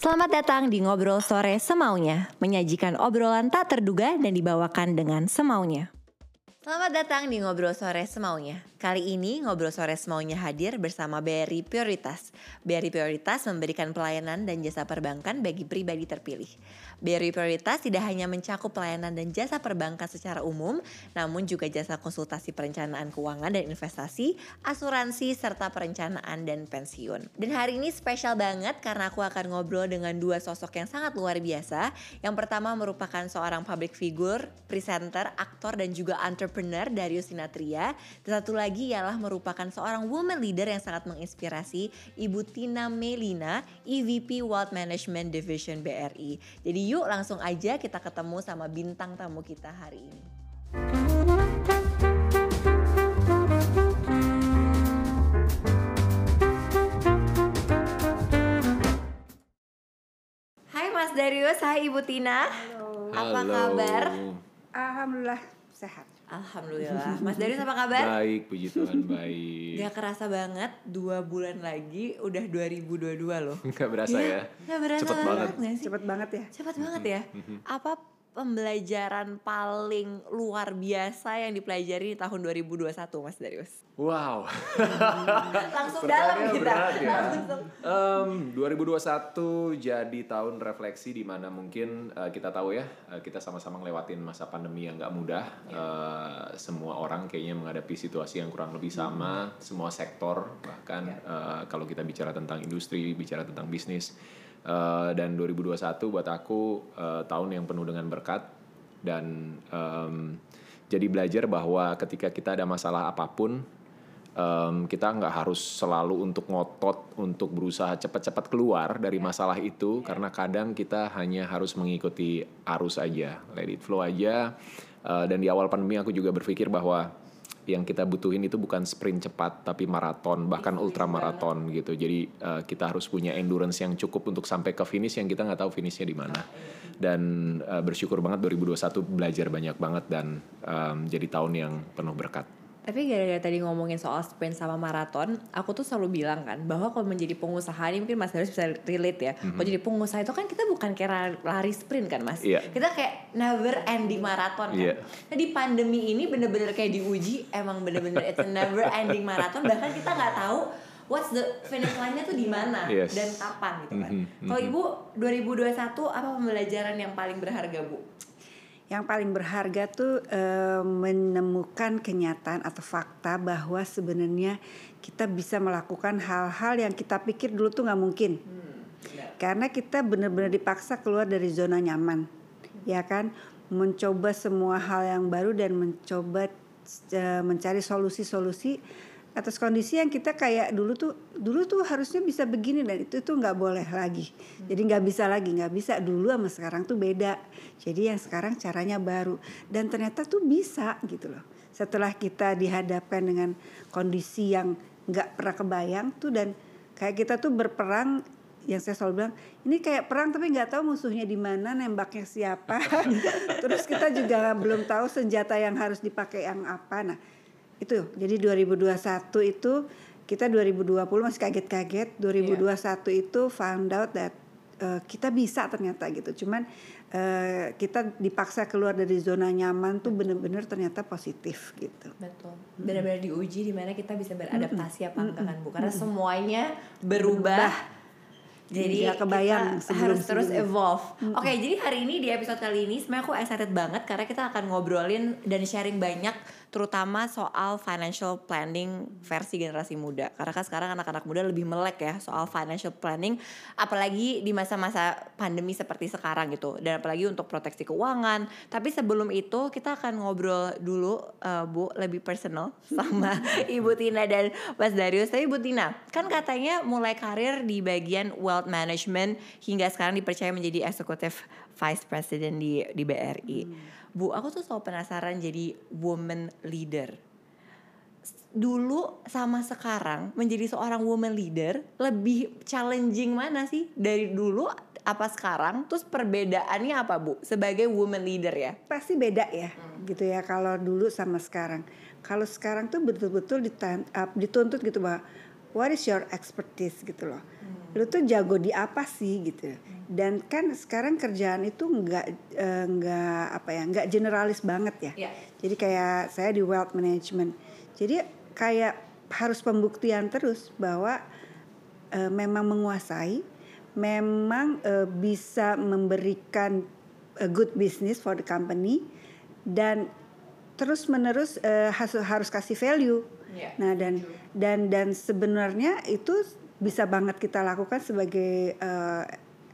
Selamat datang di Ngobrol Sore Semaunya, menyajikan obrolan tak terduga dan dibawakan dengan semaunya. Selamat datang di Ngobrol Sore Semaunya. Kali ini Ngobrol Sore Semaunya hadir bersama BRI Prioritas. BRI Prioritas memberikan pelayanan dan jasa perbankan bagi pribadi terpilih. BRI Prioritas tidak hanya mencakup pelayanan dan jasa perbankan secara umum, namun juga jasa konsultasi perencanaan keuangan dan investasi, asuransi, serta perencanaan dan pensiun. Dan hari ini spesial banget karena aku akan ngobrol dengan dua sosok yang sangat luar biasa. Yang pertama merupakan seorang public figure, presenter, aktor, dan juga entrepreneur Darius Sinatria. Dan satu lagi lagi ialah merupakan seorang woman leader yang sangat menginspirasi, Ibu Tina Melina, EVP Wealth Management Division BRI. Jadi yuk langsung aja kita ketemu sama bintang tamu kita hari ini. Hai Mas Darius, hai Ibu Tina. Halo. Apa kabar? Alhamdulillah sehat. Alhamdulillah. Mas Darius apa kabar? Baik, puji Tuhan baik. Gak kerasa banget dua bulan lagi udah 2022 loh. Gak berasa ya? Gak berasa Cepet banget. gak sih? Cepet banget ya. Cepet banget ya. Apa pembelajaran paling luar biasa yang dipelajari di tahun 2021 Mas Darius? Wow. Langsung dalam Pertanyaannya kita. berat ya. Langsung. Em, 2021 jadi tahun refleksi di mana mungkin eh, kita tahu ya eh, kita sama-sama ngelewatin masa pandemi yang nggak mudah. Eh, semua orang kayaknya menghadapi situasi yang kurang lebih sama. Semua sektor bahkan eh, kalau kita bicara tentang industri, bicara tentang bisnis. Eh, dan 2021 buat aku eh, tahun yang penuh dengan berkat. Dan em, jadi belajar bahwa ketika kita ada masalah apa pun em, kita nggak harus selalu untuk ngotot untuk berusaha cepat-cepat keluar dari masalah itu karena kadang kita hanya harus mengikuti arus aja let it flow aja. Eh, dan di awal pandemi aku juga berpikir bahwa yang kita butuhin itu bukan sprint cepat tapi maraton bahkan ultra maraton gitu. Jadi eh, kita harus punya endurance yang cukup untuk sampai ke finish yang kita nggak tahu finishnya di mana. Dan eh, bersyukur banget 2021 belajar banyak banget dan em, jadi tahun yang penuh berkat Tapi gara-gara tadi ngomongin soal sprint sama maraton, aku tuh selalu bilang kan bahwa kalau menjadi pengusaha ini mungkin Mas Darius bisa relate ya. Kalau jadi pengusaha itu kan kita bukan kayak lari sprint kan Mas. Iya. Kita kayak never ending maraton kan. Iya. Nah di pandemi ini bener-bener kayak diuji, emang bener-bener it's a never ending marathon. Bahkan kita nggak tahu what's the finish line-nya tuh di mana Yes. dan kapan gitu kan. Mhm, Kalau Ibu 2021 apa pembelajaran yang paling berharga Bu? Yang paling berharga tuh eh, menemukan kenyataan atau fakta bahwa sebenarnya kita bisa melakukan hal-hal yang kita pikir dulu tuh nggak mungkin. Karena kita benar-benar dipaksa keluar dari zona nyaman, ya kan? Mencoba semua hal yang baru dan mencoba eh, mencari solusi-solusi atas kondisi yang kita kayak dulu tuh dulu tuh harusnya bisa begini dan itu tuh nggak boleh lagi. Jadi nggak bisa lagi nggak bisa. Dulu sama sekarang tuh beda. Jadi yang sekarang caranya baru. Dan ternyata tuh bisa gitu loh. Setelah kita dihadapkan dengan kondisi yang nggak pernah kebayang tuh dan kayak kita tuh berperang yang saya selalu bilang ini kayak perang tapi nggak tahu musuhnya di mana nembaknya siapa. Terus kita juga belum tahu senjata yang harus dipakai yang apa. Nah itu. Jadi 2021 itu kita 2020 masih kaget-kaget. 2021 itu found out that eh, kita bisa ternyata gitu. Cuman eh, kita dipaksa keluar dari zona nyaman tuh bener-bener ternyata positif gitu. Betul. Benar-benar diuji di mana kita bisa beradaptasi apa enggak kan Bu? Karena semuanya berubah. Jadi Nggak kebayang kita harus terus evolve. Oke, jadi hari ini di episode kali ini sebenarnya aku excited banget karena kita akan ngobrolin dan sharing banyak terutama soal financial planning versi generasi muda. Karena kan sekarang anak-anak muda lebih melek ya soal financial planning apalagi di masa-masa pandemi seperti sekarang gitu. Dan apalagi untuk proteksi keuangan. Tapi sebelum itu kita akan ngobrol dulu eh, Bu lebih personal sama Ibu Tina dan Mas Darius. Tapi Ibu Tina, kan katanya mulai karir di bagian wealth management hingga sekarang dipercaya menjadi executive vice president di di BRI. Bu, aku tuh selalu penasaran jadi woman leader. Dulu sama sekarang menjadi seorang woman leader lebih challenging mana sih dari dulu apa sekarang? Terus perbedaannya apa Bu sebagai woman leader ya? pasti beda ya gitu ya kalau dulu sama sekarang kalau sekarang tuh betul-betul dituntut gitu bahwa what is your expertise gitu loh lu tuh jago di apa sih gitu. Dan kan sekarang kerjaan itu nggak eh, nggak apa ya nggak generalis banget ya. Yeah. jadi kayak saya di wealth management. Jadi kayak harus pembuktian terus bahwa eh, memang menguasai memang eh, bisa memberikan a good business for the company dan terus menerus harus harus kasih value. Iya, nah dan dan dan sebenarnya itu bisa banget kita lakukan sebagai eh,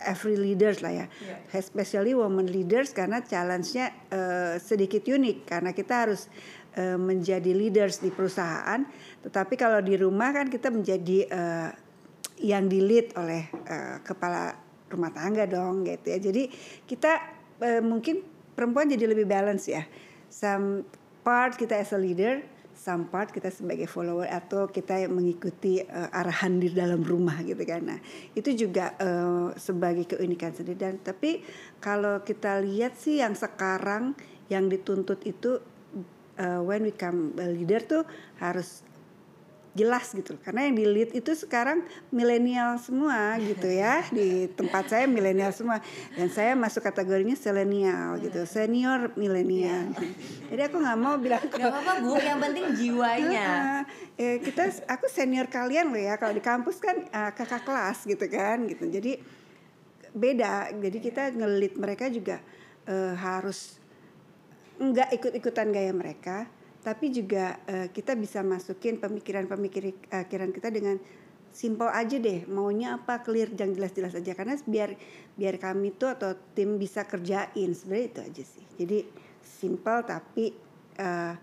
every leaders lah ya, Iya. especially women leaders karena challenge-nya eh, sedikit unik karena kita harus eh, menjadi leaders di perusahaan, tetapi kalau di rumah kan kita menjadi eh, yang di lead oleh eh, kepala rumah tangga dong gitu ya. Jadi kita eh, mungkin perempuan jadi lebih balance ya. Some part kita as a leader, some part kita sebagai follower atau kita mengikuti eh, arahan di dalam rumah gitu kan. Nah, itu juga eh, sebagai keunikan sendiri dan tapi kalau kita lihat sih yang sekarang yang dituntut itu eh, when we come leader tuh harus jelas gitu. Karena yang di lead itu sekarang milenial semua gitu ya. Di tempat saya milenial semua. Dan saya masuk kategorinya selenial gitu. Senior milenial. Jadi aku nggak mau bilang Gak apa-apa bu, yang penting jiwanya. Eh, kita aku senior kalian loh ya. Kalau di kampus kan ah, kakak kelas gitu kan gitu. Jadi beda. Jadi kita ngelit mereka juga eh, harus nggak ikut-ikutan gaya mereka tapi juga eh, kita bisa masukin pemikiran-pemikiran kita dengan simple aja deh. Maunya apa? Clear yang jelas-jelas aja. Karena biar biar kami tuh atau tim bisa kerjain. Sebenarnya itu aja sih. Jadi simple tapi eh,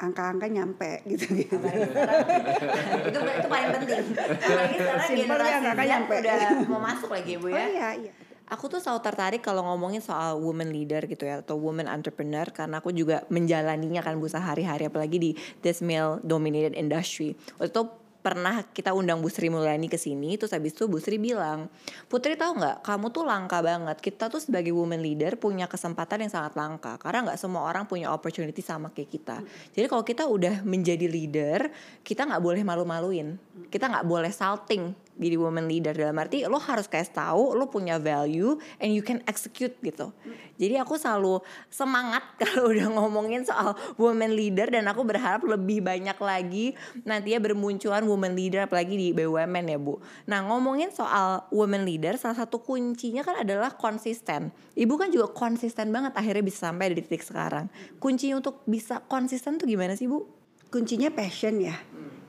angka-angka nyampe gitu. Gitu itu itu paling penting. Apalagi sekarang Simpel ya, generasi nggak Z nyampe. udah mau masuk lagi bu oh ya. iya iya Aku tuh selalu tertarik kalau ngomongin soal woman leader gitu ya atau woman entrepreneur karena aku juga menjalaninya kan bu sehari-hari apalagi di this male dominated industry. Waktu itu pernah kita undang Bu Sri Mulyani ke sini terus habis itu Bu Sri bilang, "Putri tahu nggak, kamu tuh langka banget. Kita tuh sebagai woman leader punya kesempatan yang sangat langka karena nggak semua orang punya opportunity sama kayak kita. Jadi kalau kita udah menjadi leader, kita nggak boleh malu-maluin. Kita nggak boleh salting jadi woman leader dalam arti lo harus kayak tahu lo punya value and you can execute gitu. Jadi aku selalu semangat kalau udah ngomongin soal woman leader dan aku berharap lebih banyak lagi nantinya bermunculan woman leader apalagi di BUMN ya Bu. Nah ngomongin soal woman leader salah satu kuncinya kan adalah konsisten. Ibu kan juga konsisten banget akhirnya bisa sampai di titik sekarang. Kuncinya untuk bisa konsisten tuh gimana sih Bu? kuncinya passion ya.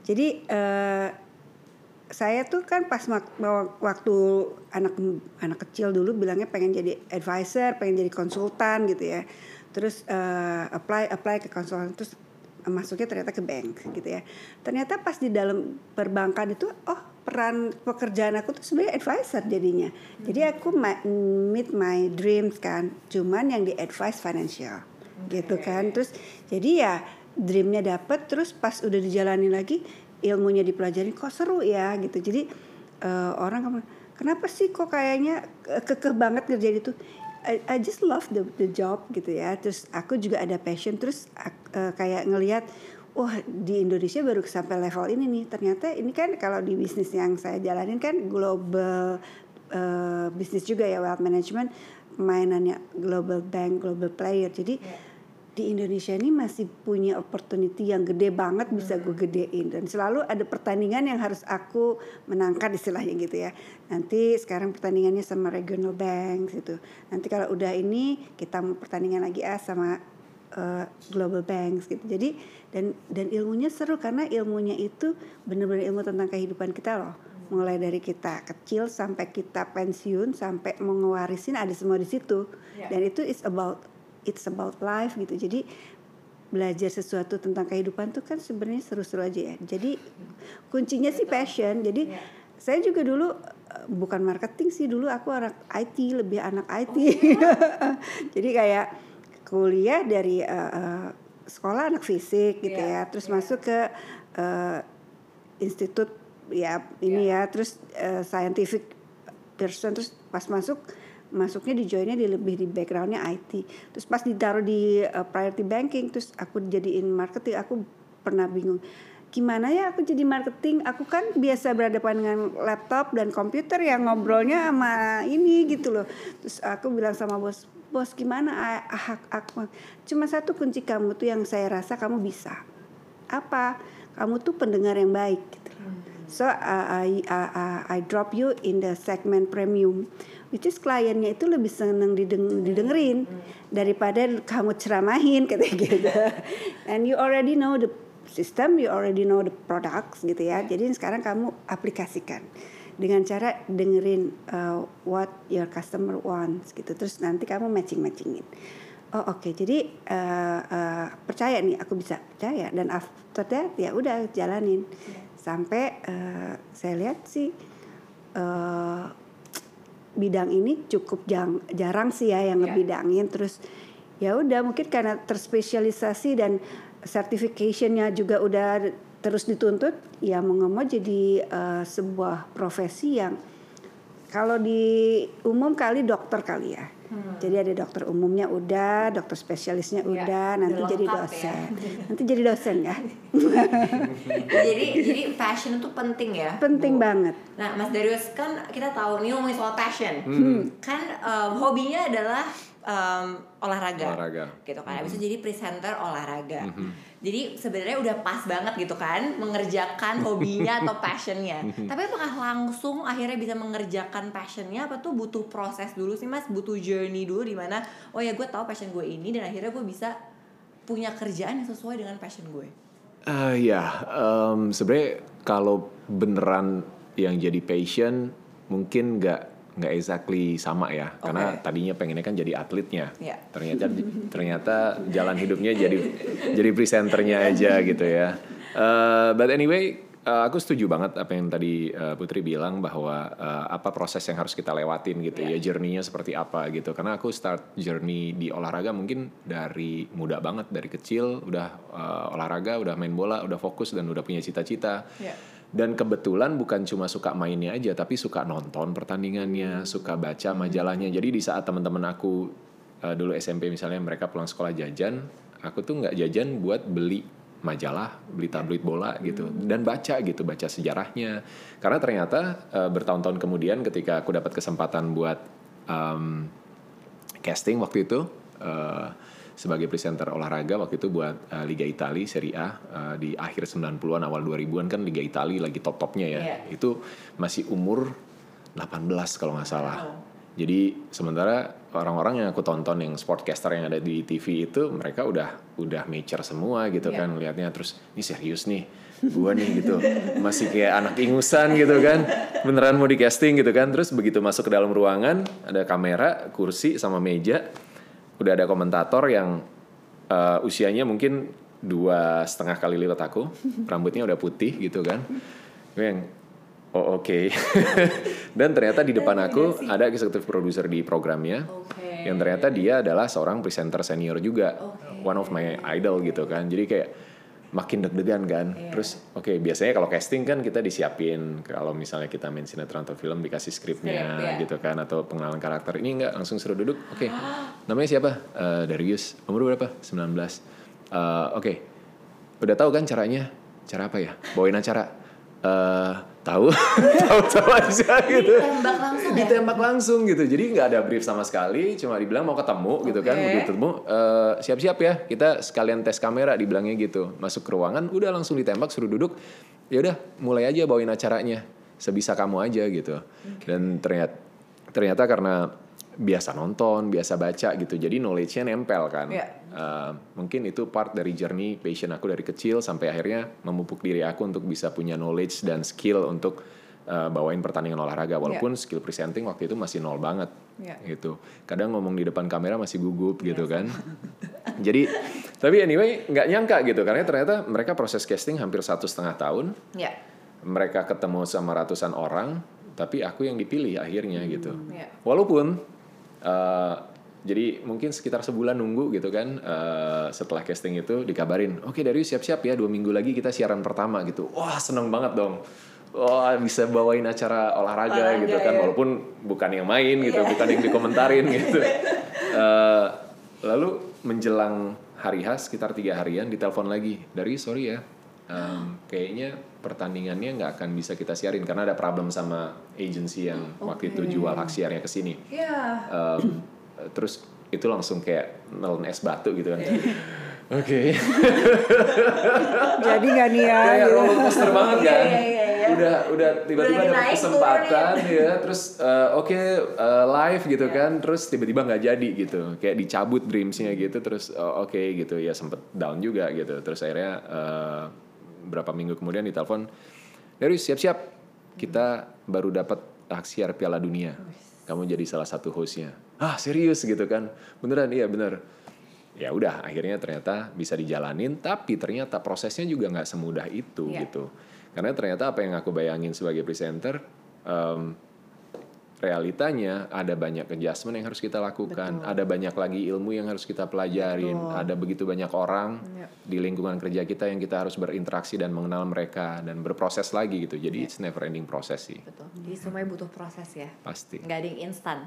Jadi eh, saya tuh kan pas waktu anak anak kecil dulu bilangnya pengen jadi advisor, pengen jadi konsultan gitu ya. Terus eh, apply apply ke konsultan terus masuknya ternyata ke bank gitu ya. Ternyata pas di dalam perbankan itu oh peran pekerjaan aku tuh sebenarnya advisor jadinya. Jadi aku ma- meet my dreams kan. Cuman yang di advice financial gitu kan. Terus jadi ya dreamnya dapet terus pas udah dijalani lagi ilmunya dipelajari kok seru ya gitu. Jadi eh, orang kenapa sih kok kayaknya ke- kekeh banget ngerjain itu? I, I just love the the job gitu ya. Terus aku juga ada passion terus eh, kayak ngelihat wah di Indonesia baru sampai level ini nih. Ternyata ini kan kalau di bisnis yang saya jalanin kan global eh, bisnis juga ya wealth management mainannya global bank, global player. Jadi di Indonesia ini masih punya opportunity yang gede banget bisa gue gedein. Dan selalu ada pertandingan yang harus aku menangkan istilahnya gitu ya. Nanti sekarang pertandingannya sama regional banks gitu. Nanti kalau udah ini kita mau pertandingan lagi ah sama uh, global banks gitu. Jadi dan dan ilmunya seru karena ilmunya itu bener-bener ilmu tentang kehidupan kita loh. Mulai dari kita kecil sampai kita pensiun sampai mau ngewarisin ada semua di situ. Dan itu is about it's about life gitu. Jadi belajar sesuatu tentang kehidupan tuh kan sebenarnya seru-seru aja ya. Jadi kuncinya sih passion. Jadi saya juga dulu eh, bukan marketing sih dulu aku anak IT lebih anak IT. Jadi kayak kuliah dari eh, sekolah anak fisik gitu ya, terus masuk ke eh, institut ya ini ya, terus eh, scientific person terus pas masuk masuknya di joinnya di lebih di backgroundnya IT terus pas ditaruh di uh, priority banking terus aku jadiin marketing aku pernah bingung gimana ya aku jadi marketing? Aku kan biasa berhadapan dengan laptop dan komputer yang ngobrolnya sama ini gitu loh. Terus aku bilang sama bos bos gimana? Ah, aku cuma satu kunci kamu tuh yang saya rasa kamu bisa. Apa? Kamu tuh pendengar yang baik gitu so uh, I, uh, I drop you in the segment premium which is kliennya itu lebih seneng dideng didengerin daripada kamu ceramahin kayak gitu and you already know the system, you already know the products gitu ya. Jadi sekarang kamu aplikasikan dengan cara dengerin uh, what your customer wants gitu. Terus nanti kamu matching matchingin. Oh oke, okay. jadi uh, uh, percaya nih aku bisa percaya dan after that ya udah jalanin sampai uh, saya lihat sih uh, bidang ini cukup jang, jarang sih ya yang yeah. ngebidangin terus ya udah mungkin karena terspesialisasi dan certificationnya juga udah terus dituntut ya mau nggak mau jadi uh, sebuah profesi yang kalau di umum kali dokter kali ya hmm. jadi ada dokter umumnya udah dokter spesialisnya ya, udah nanti jadi ya. dosen ya. nanti jadi dosen ya jadi jadi passion itu penting ya penting Bu. banget nah Mas Darius kan kita tahu nih ngomongin soal passion hmm. kan um, hobinya adalah um, olahraga, olahraga, gitu kan. Bisa mm-hmm. jadi presenter olahraga. Mm-hmm. Jadi sebenarnya udah pas banget gitu kan, mengerjakan hobinya atau passionnya. Mm-hmm. Tapi apakah langsung akhirnya bisa mengerjakan passionnya? Apa tuh butuh proses dulu sih mas? Butuh journey dulu di mana? Oh ya gue tahu passion gue ini dan akhirnya gue bisa punya kerjaan yang sesuai dengan passion gue. Uh, ya, um, sebenarnya kalau beneran yang jadi passion mungkin nggak nggak exactly sama ya. Okay. karena tadinya pengennya kan jadi atletnya. Yeah. ternyata ternyata jalan hidupnya jadi jadi presenternya aja gitu ya. Uh, but anyway uh, aku setuju banget apa yang tadi uh, Putri bilang bahwa uh, apa proses yang harus kita lewatin gitu yeah. ya. Journey-nya seperti apa gitu. Karena aku start journey di olahraga mungkin dari muda banget dari kecil. Udah uh, olahraga udah main bola udah fokus dan udah punya cita-cita. Yeah dan kebetulan bukan cuma suka mainnya aja tapi suka nonton pertandingannya suka baca majalahnya. Jadi di saat teman-teman aku uh, dulu SMP misalnya mereka pulang sekolah jajan aku tuh nggak jajan buat beli majalah beli tabloid bola gitu. Dan baca gitu baca sejarahnya. Karena ternyata uh, bertahun-tahun kemudian ketika aku dapat kesempatan buat um, casting waktu itu uh, sebagai presenter olahraga waktu itu buat uh, Liga Italia Serie A uh, di akhir 90-an awal 2000-an kan Liga Italia lagi top-topnya ya. Yeah. Itu masih umur 18 kalau nggak salah. Oh. Jadi sementara orang-orang yang aku tonton yang sportcaster yang ada di TV itu mereka udah udah mature semua gitu yeah. kan lihatnya terus ini serius nih gua nih gitu masih kayak anak ingusan gitu kan beneran mau di casting gitu kan terus begitu masuk ke dalam ruangan ada kamera kursi sama meja udah ada komentator yang uh, usianya mungkin dua setengah kali lipat aku, rambutnya udah putih gitu kan, gue yang oh oke, okay. dan ternyata di depan aku ada eksekutif produser di programnya, okay. yang ternyata dia adalah seorang presenter senior juga, okay. one of my idol gitu kan, jadi kayak makin deg-degan kan. Yeah. Terus oke okay, biasanya kalau casting kan kita disiapin kalau misalnya kita main sinetron atau film dikasih skripnya Script, yeah. gitu kan atau pengenalan karakter. Ini enggak langsung suruh duduk. Oke. Okay. Namanya siapa? Uh, Darius. Umur berapa? 19. Uh, oke. Okay. Udah tahu kan caranya? Cara apa ya? Bawain acara. Uh, tahu tahu tahu aja gitu ditembak langsung ya? ditembak langsung gitu jadi nggak ada brief sama sekali cuma dibilang mau ketemu okay. gitu kan begitu ketemu uh, siap-siap ya kita sekalian tes kamera dibilangnya gitu masuk ke ruangan udah langsung ditembak suruh duduk ya udah mulai aja bawain acaranya sebisa kamu aja gitu okay. dan ternyata ternyata karena biasa nonton, biasa baca gitu. Jadi knowledge-nya nempel kan. Yeah. Uh, mungkin itu part dari journey passion aku dari kecil sampai akhirnya memupuk diri aku untuk bisa punya knowledge dan skill untuk uh, bawain pertandingan olahraga. Walaupun yeah. skill presenting waktu itu masih nol banget yeah. gitu. Kadang ngomong di depan kamera masih gugup gitu yeah. kan. Jadi tapi anyway nggak nyangka gitu karena ternyata mereka proses casting hampir satu setengah tahun. Yeah. Mereka ketemu sama ratusan orang, tapi aku yang dipilih akhirnya gitu. Yeah. Walaupun uh, jadi mungkin sekitar sebulan nunggu gitu kan uh, setelah casting itu dikabarin oke okay, Darius siap-siap ya dua minggu lagi kita siaran pertama gitu wah seneng banget dong wah bisa bawain acara olahraga, olahraga gitu kan ya. walaupun bukan yang main gitu yeah. bukan yang dikomentarin gitu uh, lalu menjelang hari H sekitar tiga harian ditelepon lagi dari sorry ya um, kayaknya pertandingannya nggak akan bisa kita siarin karena ada problem sama agency yang waktu itu jual hak siarnya ke sini. Iya. Um, terus itu langsung kayak nelen es batu gitu kan. Oke. Jadi nggak nih ya? kayak gitu. roller coaster banget kan. Iya, iya, iya. Udah udah tiba-tiba ada kesempatan ya, terus uh, oke uh, live gitu kan, terus tiba-tiba nggak jadi gitu, kayak dicabut dreamsnya gitu, terus uh, oke gitu ya sempet down juga gitu, terus akhirnya uh, berapa minggu kemudian ditelepon, Darius siap-siap, kita baru dapat hak siar Piala Dunia, kamu jadi salah satu hostnya. Ah serius gitu kan, beneran iya bener ya udah akhirnya ternyata bisa dijalanin tapi ternyata prosesnya juga nggak semudah itu Iya. gitu karena ternyata apa yang aku bayangin sebagai presenter em, realitanya ada banyak adjustment yang harus kita lakukan ada banyak lagi ilmu yang harus kita pelajarin ada begitu banyak orang Iya. di lingkungan kerja kita yang kita harus berinteraksi dan mengenal mereka dan berproses lagi gitu jadi it's never ending proses sih Betul. Jadi semuanya butuh proses ya. pasti nggak ada yang instan.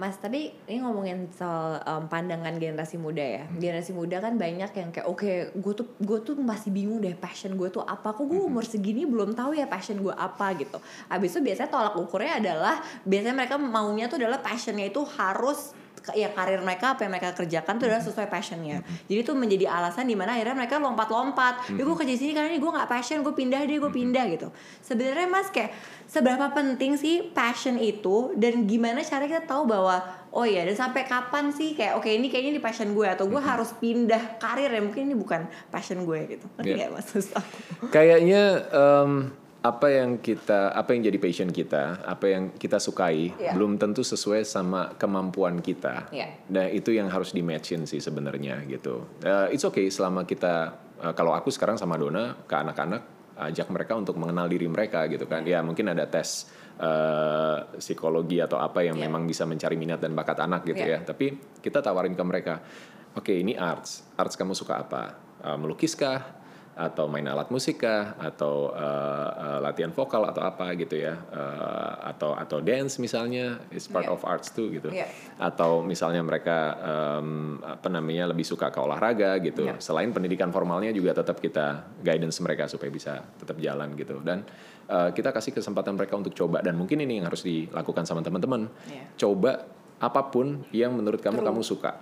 Mas tadi ini ngomongin soal um, pandangan generasi muda ya. Generasi muda kan banyak yang kayak oke, gue tuh gue tuh masih bingung deh passion gue tuh apa. Kok gue umur segini belum tahu ya passion gue apa gitu. Abis itu biasanya tolak ukurnya adalah biasanya mereka maunya tuh adalah passionnya itu harus ya karir mereka apa yang mereka kerjakan tuh adalah sesuai passionnya. Jadi itu menjadi alasan di mana akhirnya mereka lompat-lompat. Ya gue kerja di sini karena ini gue nggak passion, gue pindah deh, gue pindah gitu. Sebenarnya mas kayak seberapa penting sih passion itu dan gimana cara kita tahu bahwa oh ya dan sampai kapan sih kayak oke ini kayaknya di passion gue atau gue harus pindah karir ya mungkin ini bukan passion gue gitu. Ngerti maksud aku? Kayaknya em, apa yang kita, apa yang jadi passion kita, apa yang kita sukai, Iya. belum tentu sesuai sama kemampuan kita. Iya. Nah itu yang harus di matchin sih sebenarnya gitu. Eh, it's okay selama kita, eh, kalau aku sekarang sama Dona ke anak-anak ajak mereka untuk mengenal diri mereka gitu kan. Ya mungkin ada tes eh, psikologi atau apa yang Iya. memang bisa mencari minat dan bakat anak gitu Iya. ya. Tapi kita tawarin ke mereka, oke ini arts, arts kamu suka apa? Eh, melukiskah? Atau main alat musik kah atau eh, eh, latihan vokal atau apa gitu ya Eh, atau atau dance misalnya is part Iya. of arts too gitu Iya. atau misalnya mereka em, apa namanya lebih suka ke olahraga gitu Iya. selain pendidikan formalnya juga tetap kita guidance mereka supaya bisa tetap jalan gitu dan eh, kita kasih kesempatan mereka untuk coba dan mungkin ini yang harus dilakukan sama teman-teman Iya. coba apa pun yang menurut kamu True. kamu suka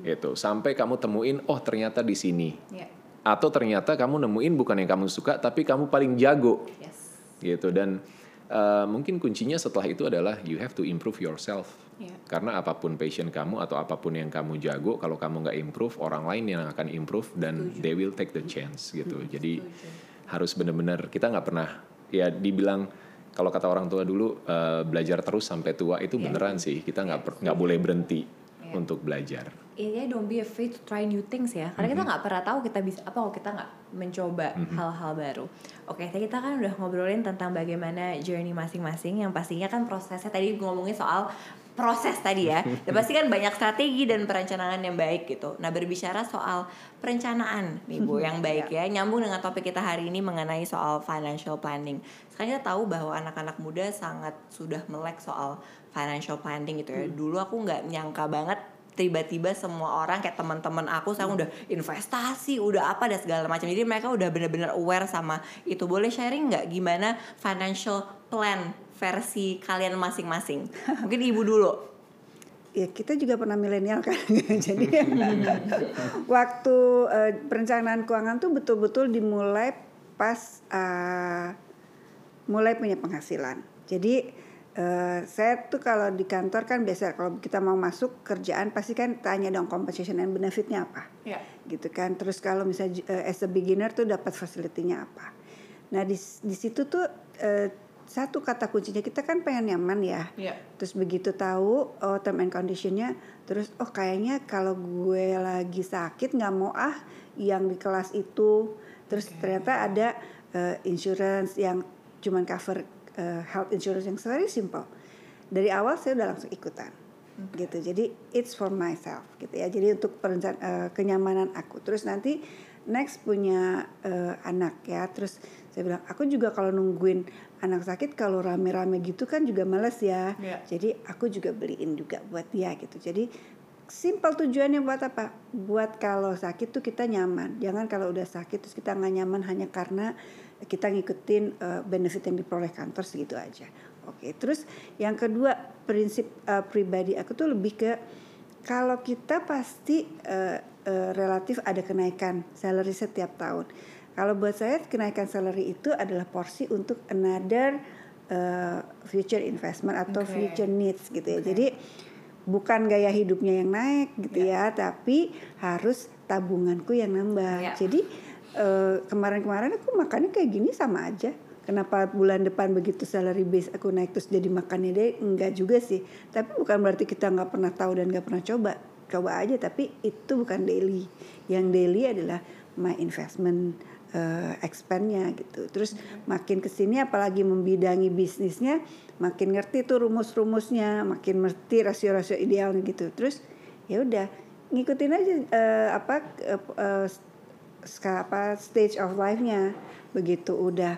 gitu sampai kamu temuin oh ternyata di sini Ya. Atau ternyata kamu nemuin bukan yang kamu suka tapi kamu paling jago. Yes. gitu. Dan uh, mungkin kuncinya setelah itu adalah you have to improve yourself. Iya. karena apa pun passion kamu atau apa pun yang kamu jago kalau kamu nggak improve orang lain yang akan improve dan they will take the chance gitu. Jadi harus benar-benar kita nggak pernah ya dibilang kalau kata orang tua dulu uh, belajar terus sampai tua itu Iya. beneran sih. Kita nggak nggak boleh berhenti Iya. untuk belajar Intinya don't be afraid to try new things ya. Karena kita nggak pernah tahu kita bisa apa kalau kita nggak mencoba hal-hal baru. Oke tadi kita kan udah ngobrolin tentang bagaimana journey masing-masing Yang pastinya kan prosesnya tadi ngomongin soal proses tadi ya. Dan pasti kan banyak strategi dan perencanaan yang baik gitu. Nah berbicara soal perencanaan nih Bu yang baik ya. Nyambung dengan topik kita hari ini mengenai soal financial planning. Sekarang kita tahu bahwa anak-anak muda sangat sudah melek soal financial planning gitu ya. Dulu aku nggak nyangka banget tiba-tiba semua orang kayak teman-teman aku sekarang udah investasi, udah apa dan segala macam. Jadi mereka udah bener-bener aware sama itu. Boleh sharing nggak gimana financial plan versi kalian masing-masing? Mungkin ibu dulu. ya kita juga pernah milenial kan jadi waktu eh, perencanaan keuangan tuh betul-betul dimulai pas eh, mulai punya penghasilan jadi eh, saya tuh kalau di kantor kan biasa kalau kita mau masuk kerjaan pasti kan tanya dong compensation and benefitnya apa Ya. gitu kan terus kalau misalnya eh, as a beginner tuh dapat facility-nya apa nah di di situ tuh eh, satu kata kuncinya kita kan pengen nyaman ya Ya. terus begitu tahu oh term and conditionnya terus oh kayaknya kalau gue lagi sakit nggak mau ah yang di kelas itu terus Oke. ternyata ada eh, insurance yang cuman cover eh, health insurance yang very simple. Dari awal saya udah langsung ikutan gitu. Jadi it's for myself gitu ya. Jadi untuk perencan- eh, kenyamanan aku. Terus nanti next punya eh, anak ya. Terus saya bilang aku juga kalau nungguin anak sakit kalau rame-rame gitu kan juga males ya. Iya. jadi aku juga beliin juga buat dia gitu. Jadi Simple tujuannya buat apa? Buat kalau sakit tuh kita nyaman. Jangan kalau udah sakit terus kita nggak nyaman hanya karena kita ngikutin uh, benefit yang diperoleh kantor segitu aja. Oke, terus yang kedua prinsip uh, pribadi aku tuh lebih ke kalau kita pasti uh, uh, relatif ada kenaikan salary setiap tahun. Kalau buat saya kenaikan salary itu adalah porsi untuk another uh, future investment atau okay. future needs gitu ya. Okay. Jadi bukan gaya hidupnya yang naik gitu yeah. ya, tapi harus tabunganku yang nambah. Yeah. Jadi kemarin-kemarin aku makannya kayak gini sama aja. Kenapa bulan depan begitu salary base aku naik terus jadi makannya deh? Enggak juga sih. Tapi bukan berarti kita nggak pernah tahu dan nggak pernah coba. Coba aja tapi itu bukan daily. Yang daily adalah my investment uh, expandnya gitu. Terus makin ke sini apalagi membidangi bisnisnya makin ngerti tuh rumus-rumusnya, makin ngerti rasio-rasio idealnya gitu. Terus ya udah ngikutin aja uh, apa uh, uh, apa stage of life-nya. Begitu udah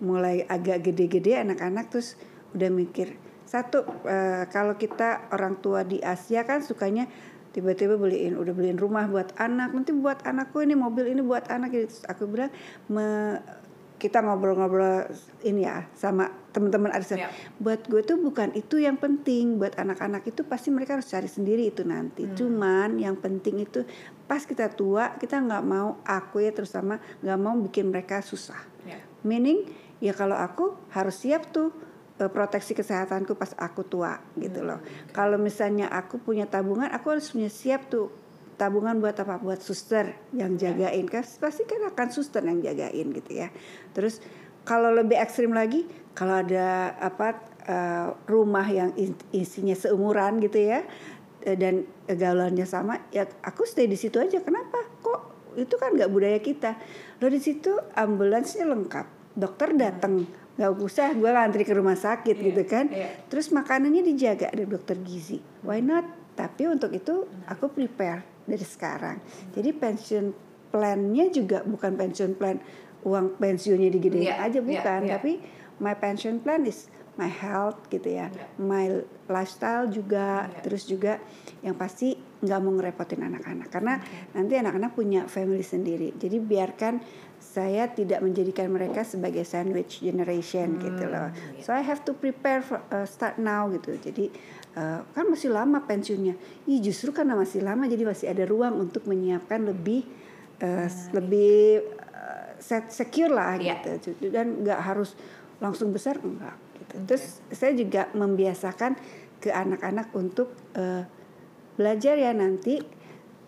mulai agak gede-gede anak-anak terus udah mikir satu uh, kalau kita orang tua di Asia kan sukanya tiba-tiba beliin udah beliin rumah buat anak nanti buat anakku ini mobil ini buat anak gitu aku bilang me, kita ngobrol-ngobrol ini ya sama teman-teman arisan. Ya. Buat gue tuh bukan itu yang penting. Buat anak-anak itu pasti mereka harus cari sendiri itu nanti. Hmm. Cuman yang penting itu pas kita tua kita nggak mau aku ya terus sama nggak mau bikin mereka susah. Ya. Meaning ya kalau aku harus siap tuh eh, proteksi kesehatanku pas aku tua gitu hmm. loh. Kalau misalnya aku punya tabungan, aku harus punya siap tuh tabungan buat apa buat suster yang ya. jagain kan pasti kan akan suster yang jagain gitu ya terus kalau lebih ekstrim lagi kalau ada apa uh, rumah yang isinya seumuran gitu ya dan gaulannya sama ya aku stay di situ aja. Kenapa? Kok itu kan nggak budaya kita. Lo di situ ambulansnya lengkap. Dokter datang nggak usah gue ngantri ke rumah sakit yeah, gitu kan. yeah. terus makanannya dijaga ada dokter gizi. Why not? Tapi untuk itu aku prepare dari sekarang. Jadi pensiun plannya juga bukan pensiun plan uang pensiunnya digedein yeah, aja iya, bukan, yeah, yeah. tapi my pension plan is my health gitu ya, yeah. my lifestyle juga, yeah. terus juga yang pasti nggak mau ngerepotin anak-anak karena okay. nanti anak-anak punya family sendiri. Jadi biarkan saya tidak menjadikan mereka sebagai sandwich generation hmm, gitu loh. Yeah. So I have to prepare for uh, start now gitu. Jadi uh, kan masih lama pensiunnya. Ih justru karena masih lama jadi masih ada ruang untuk menyiapkan lebih uh, lebih uh, set secure lah yeah. gitu. Dan nggak harus langsung besar enggak gitu. Okay. Terus saya juga membiasakan ke anak-anak untuk uh, belajar ya nanti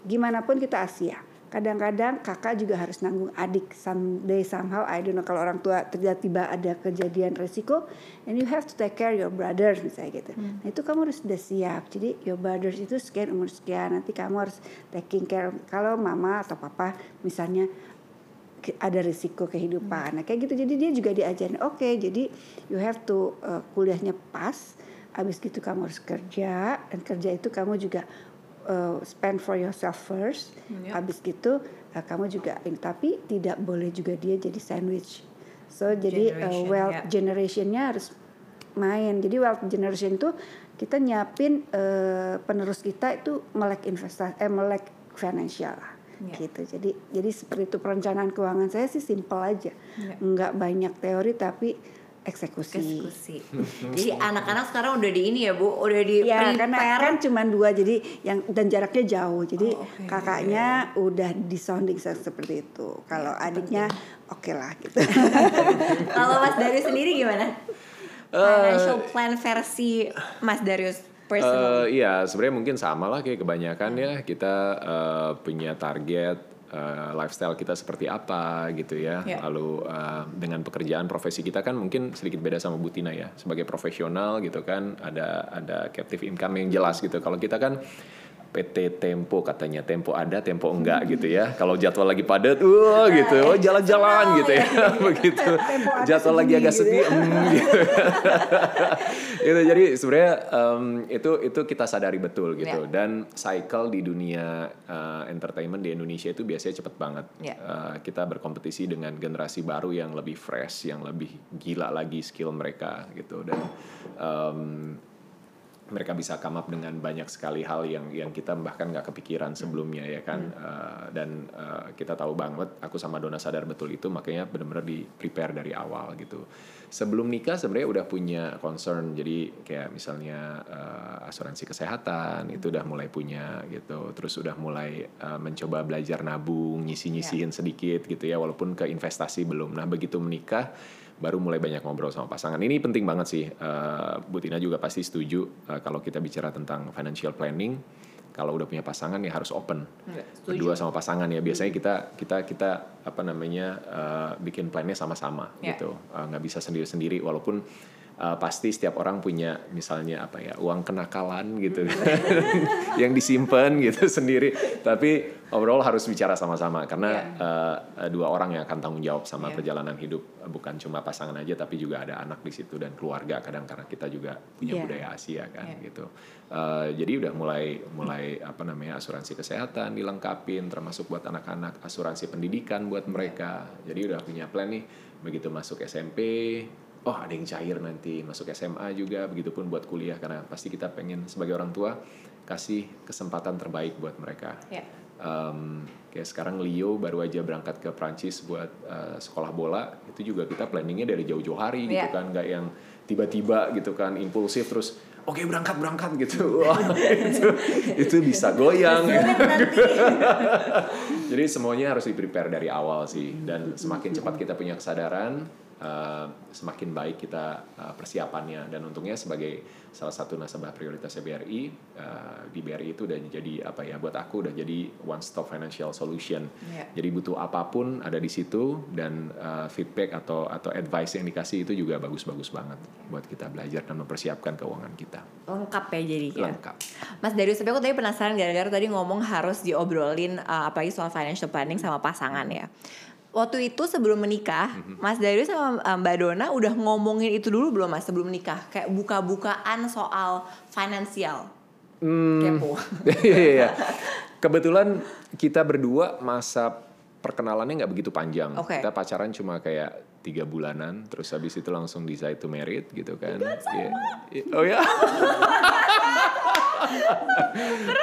gimana pun kita Asia kadang-kadang kakak juga harus nanggung adik someday somehow I don't know kalau orang tua tiba-tiba ada kejadian resiko and you have to take care your brothers misalnya gitu hmm. nah itu kamu harus sudah siap jadi your brothers itu sekian umur sekian nanti kamu harus taking care kalau mama atau papa misalnya ada risiko kehidupan hmm. nah kayak gitu jadi dia juga diajarin oke okay, jadi you have to uh, kuliahnya pas habis gitu kamu harus kerja dan kerja itu kamu juga uh, spend for yourself first. Hmm, yep. Habis gitu uh, kamu juga ini tapi tidak boleh juga dia jadi sandwich. So jadi uh, wealth yeah. generationnya harus main. Jadi wealth generation itu kita nyiapin uh, penerus kita itu melek investasi eh melek financial lah. Yeah. gitu jadi jadi seperti itu perencanaan keuangan saya sih simple aja yeah. nggak banyak teori tapi eksekusi. Eksekusi. jadi anak-anak sekarang udah di ini ya bu, udah di ya, karena kan cuma dua jadi yang dan jaraknya jauh. Jadi oh, okay. kakaknya udah di sounding seperti itu. Kalau ya, adiknya oke okay lah gitu. Kalau Mas Darius sendiri gimana? Uh, Financial plan versi Mas Darius personal? Uh, iya, sebenarnya mungkin sama lah kayak kebanyakan ya. Kita uh, punya target uh, lifestyle kita seperti apa gitu ya. Yeah. Lalu uh, dengan pekerjaan profesi kita kan mungkin sedikit beda sama Butina ya. Sebagai profesional gitu kan ada ada captive income yang jelas gitu. Kalau kita kan PT Tempo katanya Tempo ada Tempo enggak gitu ya kalau jadwal lagi padat wah gitu oh jalan-jalan gitu ya, begitu jadwal lagi agak gitu sepi ya. mm, gitu. itu jadi sebenarnya um, itu itu kita sadari betul gitu yeah. dan cycle di dunia uh, entertainment di Indonesia itu biasanya cepet banget yeah. Ya. uh, kita berkompetisi dengan generasi baru yang lebih fresh yang lebih gila lagi skill mereka gitu dan um, mereka bisa come up dengan banyak sekali hal yang yang kita bahkan nggak kepikiran sebelumnya ya kan? Uh, dan uh, kita tahu banget aku sama Dona sadar betul itu makanya benar-benar di prepare dari awal gitu. Sebelum nikah sebenarnya udah punya concern jadi kayak misalnya uh, asuransi kesehatan itu udah mulai punya gitu. Terus udah mulai uh, mencoba belajar nabung nyisi-nyisihin sedikit gitu ya walaupun ke investasi belum. Nah begitu menikah baru mulai banyak ngobrol sama pasangan. Ini penting banget sih. Uh, Bu Tina juga pasti setuju uh, kalau kita bicara tentang financial planning. Kalau udah punya pasangan ya harus open. Enggak, setuju. Berdua sama pasangan ya. Biasanya kita kita kita apa namanya uh, bikin plannya sama-sama Ya. gitu. Uh, nggak bisa sendiri-sendiri walaupun uh, pasti setiap orang punya misalnya apa ya uang kenakalan gitu. Yang disimpan gitu sendiri. Tapi overall harus bicara sama-sama. Karena uh, uh, dua orang yang akan tanggung jawab sama Iya. perjalanan hidup bukan cuma pasangan aja tapi juga ada anak di situ dan keluarga. Kadang karena kita juga punya Iya. budaya Asia kan Iya. gitu. Uh, jadi udah mulai mulai apa namanya asuransi kesehatan dilengkapin termasuk buat anak-anak asuransi pendidikan buat mereka. Jadi udah punya plan nih. Begitu masuk SMP oh ada yang cair nanti masuk SMA juga begitupun buat kuliah karena pasti kita pengen sebagai orang tua kasih kesempatan terbaik buat mereka Ya. Um, kayak sekarang Leo baru aja berangkat ke Prancis buat uh, sekolah bola itu juga kita planningnya dari jauh-jauh hari gitu Iya. kan nggak yang tiba-tiba gitu kan impulsif terus oke berangkat berangkat gitu Wah, itu itu bisa goyang jadi semuanya harus di prepare dari awal sih dan semakin cepat kita punya kesadaran uh, semakin baik kita uh, persiapannya dan untungnya sebagai salah satu nasabah prioritasnya BRI uh, di BRI itu udah jadi apa ya buat aku udah jadi one stop financial solution Iya. jadi butuh apa pun ada di situ dan uh, feedback atau atau advice yang dikasih itu juga bagus-bagus banget buat kita belajar dan mempersiapkan keuangan kita Lengkap ya jadi ya. lengkap Mas Darius, tapi aku tadi penasaran gara-gara tadi ngomong harus diobrolin uh, apalagi soal financial planning sama pasangan ya. Waktu itu sebelum menikah, Mas Darius sama uh, Mbak Dona udah ngomongin itu dulu belum Mas sebelum menikah? Kayak buka-bukaan soal finansial. Hmm, Kepo. Iya, iya, iya. Kebetulan kita berdua masa perkenalannya nggak begitu panjang. Oke. Kita pacaran cuma kayak tiga bulanan, terus habis itu langsung decide to married gitu kan. Iya. Iya. Oh ya.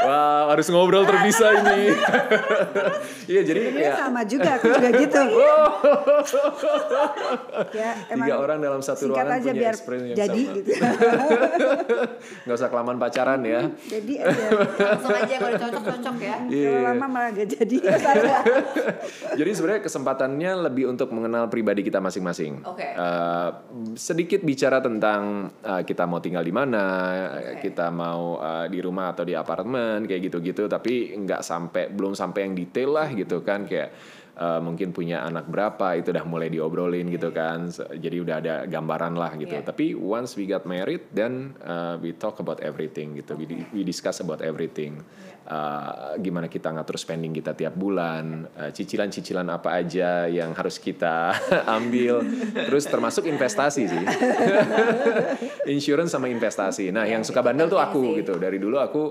Wah, harus ngobrol terpisah ini. Iya, jadi kayak sama juga, aku juga gitu. ya, tiga orang dalam satu ruangan aja punya biar experience yang jadi sama. gitu. Nggak usah kelamaan pacaran ya. jadi aja. Langsung aja kalau cocok-cocok ya. Iya. Kalau lama malah gak jadi. Jadi sebenarnya kesempatannya lebih untuk mengenal pribadi kita masing-masing. Oke. Eh, sedikit bicara tentang eh, kita mau tinggal di mana, Oke. kita mau eh, di rumah atau di apartemen kayak gitu-gitu. Tapi nggak sampai belum sampai yang detail lah gitu kan kayak eh, mungkin punya anak berapa itu udah mulai diobrolin gitu kan. Se- Jadi udah ada gambaran lah gitu. Iya. Tapi once we got married, then uh, we talk about everything gitu. We, we discuss about everything. Uh, gimana kita ngatur spending kita tiap bulan, uh, cicilan-cicilan apa aja yang harus kita ambil. Terus termasuk investasi sih. Insurance sama investasi. Nah, yang suka bandel tuh aku gitu. Dari dulu aku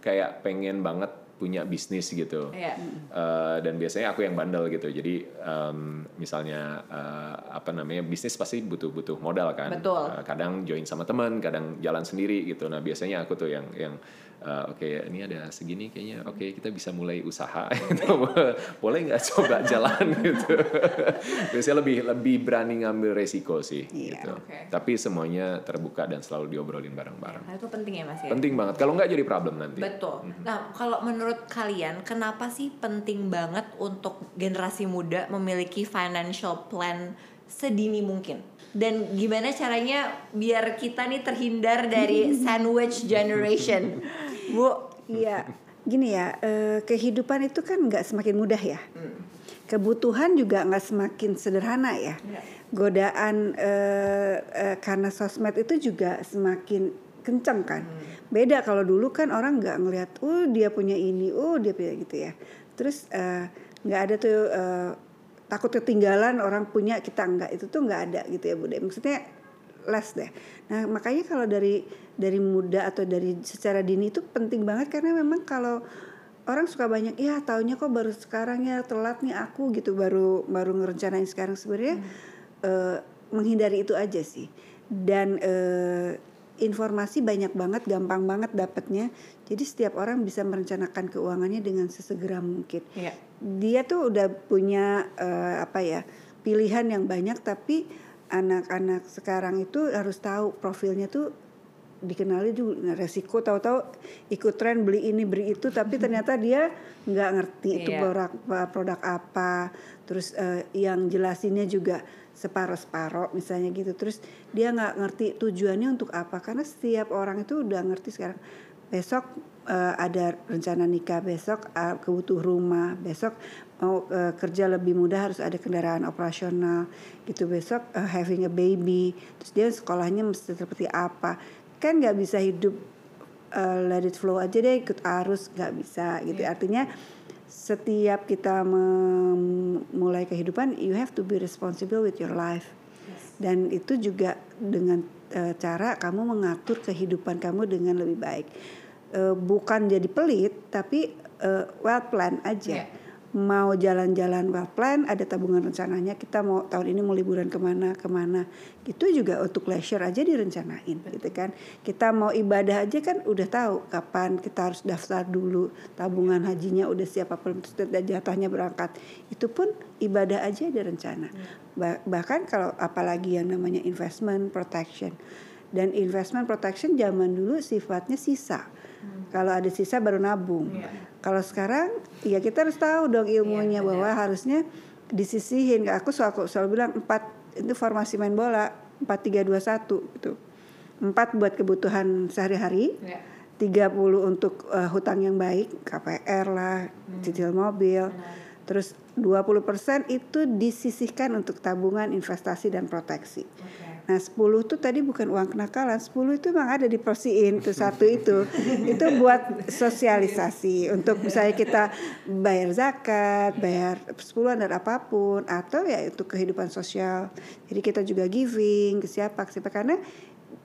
kayak pengen banget punya bisnis gitu. Iya. Uh, dan biasanya aku yang bandel gitu. Jadi um, misalnya uh, apa namanya bisnis pasti butuh butuh modal kan. Betul. Uh, kadang join sama teman, kadang jalan sendiri gitu. Nah biasanya aku tuh yang yang uh, oke ini ada segini kayaknya oke kita bisa mulai usaha. gitu. Boleh nggak coba jalan gitu. biasanya lebih lebih berani ngambil resiko sih Iya. gitu. Oke. Tapi semuanya terbuka dan selalu diobrolin bareng-bareng. Nah, itu penting ya Mas ya. Penting banget. Kalau nggak jadi problem nanti. Betul. Nah, kalau menurut kalian, kenapa sih penting banget untuk generasi muda memiliki financial plan sedini mungkin? Dan gimana caranya biar kita nih terhindar dari sandwich generation? Bu, Iya, gini ya, eh, kehidupan itu kan nggak semakin mudah ya. Kebutuhan juga nggak semakin sederhana ya. Iya. Godaan eh, eh, karena sosmed itu juga semakin kenceng kan. Beda kalau dulu kan orang nggak ngelihat, oh dia punya ini, oh dia punya gitu ya. Terus eh, nggak ada tuh eh, takut ketinggalan orang punya kita nggak itu tuh nggak ada gitu ya Bude. Maksudnya less deh. Nah makanya kalau dari dari muda atau dari secara dini itu penting banget karena memang kalau orang suka banyak ya taunya kok baru sekarang ya telat nih aku gitu baru baru ngerencanain sekarang sebenarnya eh, menghindari itu aja sih dan eh, informasi banyak banget, gampang banget dapatnya. Jadi setiap orang bisa merencanakan keuangannya dengan sesegera mungkin. Iya. Dia tuh udah punya eh, apa ya pilihan yang banyak, tapi anak-anak sekarang itu harus tahu profilnya tuh dikenali nah, resiko tahu-tahu ikut tren beli ini beli itu tapi ternyata dia nggak ngerti itu Iya. produk produk apa. Terus eh, yang jelasinnya juga separuh-separuh misalnya gitu. Terus dia nggak ngerti tujuannya untuk apa karena setiap orang itu udah ngerti sekarang. Besok eh, ada rencana nikah besok eh, kebutuh rumah besok mau eh, kerja lebih mudah harus ada kendaraan operasional. Gitu besok eh, having a baby terus dia sekolahnya mesti seperti apa. Kan nggak bisa hidup eh, let it flow aja deh ikut arus nggak bisa. Gitu. Artinya setiap kita memulai kehidupan you have to be responsible with your life. Dan itu juga dengan eh, cara kamu mengatur kehidupan kamu dengan lebih baik. Eh, bukan jadi pelit tapi eh, well plan aja. Iya. Mau jalan-jalan well plan ada tabungan rencananya kita mau tahun ini mau liburan ke mana ke mana. Itu juga untuk leisure aja direncanain gitu kan. Kita mau ibadah aja kan udah tahu kapan kita harus daftar dulu tabungan hajinya udah siap apa belum jatahnya berangkat. Itu pun ibadah aja ada rencana. Ba- bahkan kalau apalagi yang namanya investment protection. Dan investment protection zaman dulu sifatnya sisa kalau ada sisa baru nabung Iya. kalau sekarang ya kita harus tahu dong ilmunya Iya, bahwa harusnya disisihin. Aku selalu, selalu bilang empat itu formasi main bola empat tiga dua satu gitu. Empat buat kebutuhan sehari-hari, Iya. 30 untuk eh, hutang yang baik, KPR lah, Hmm. cicil mobil. Terus 20% itu disisihkan untuk tabungan, investasi dan proteksi. Nah 10 itu tadi bukan uang kenakalan, 10 itu memang ada diporsiin tuh satu itu. itu buat sosialisasi untuk misalnya kita bayar zakat, bayar sepuluhan dan apa pun atau ya itu kehidupan sosial. Jadi kita juga giving ke siapa ke siapa karena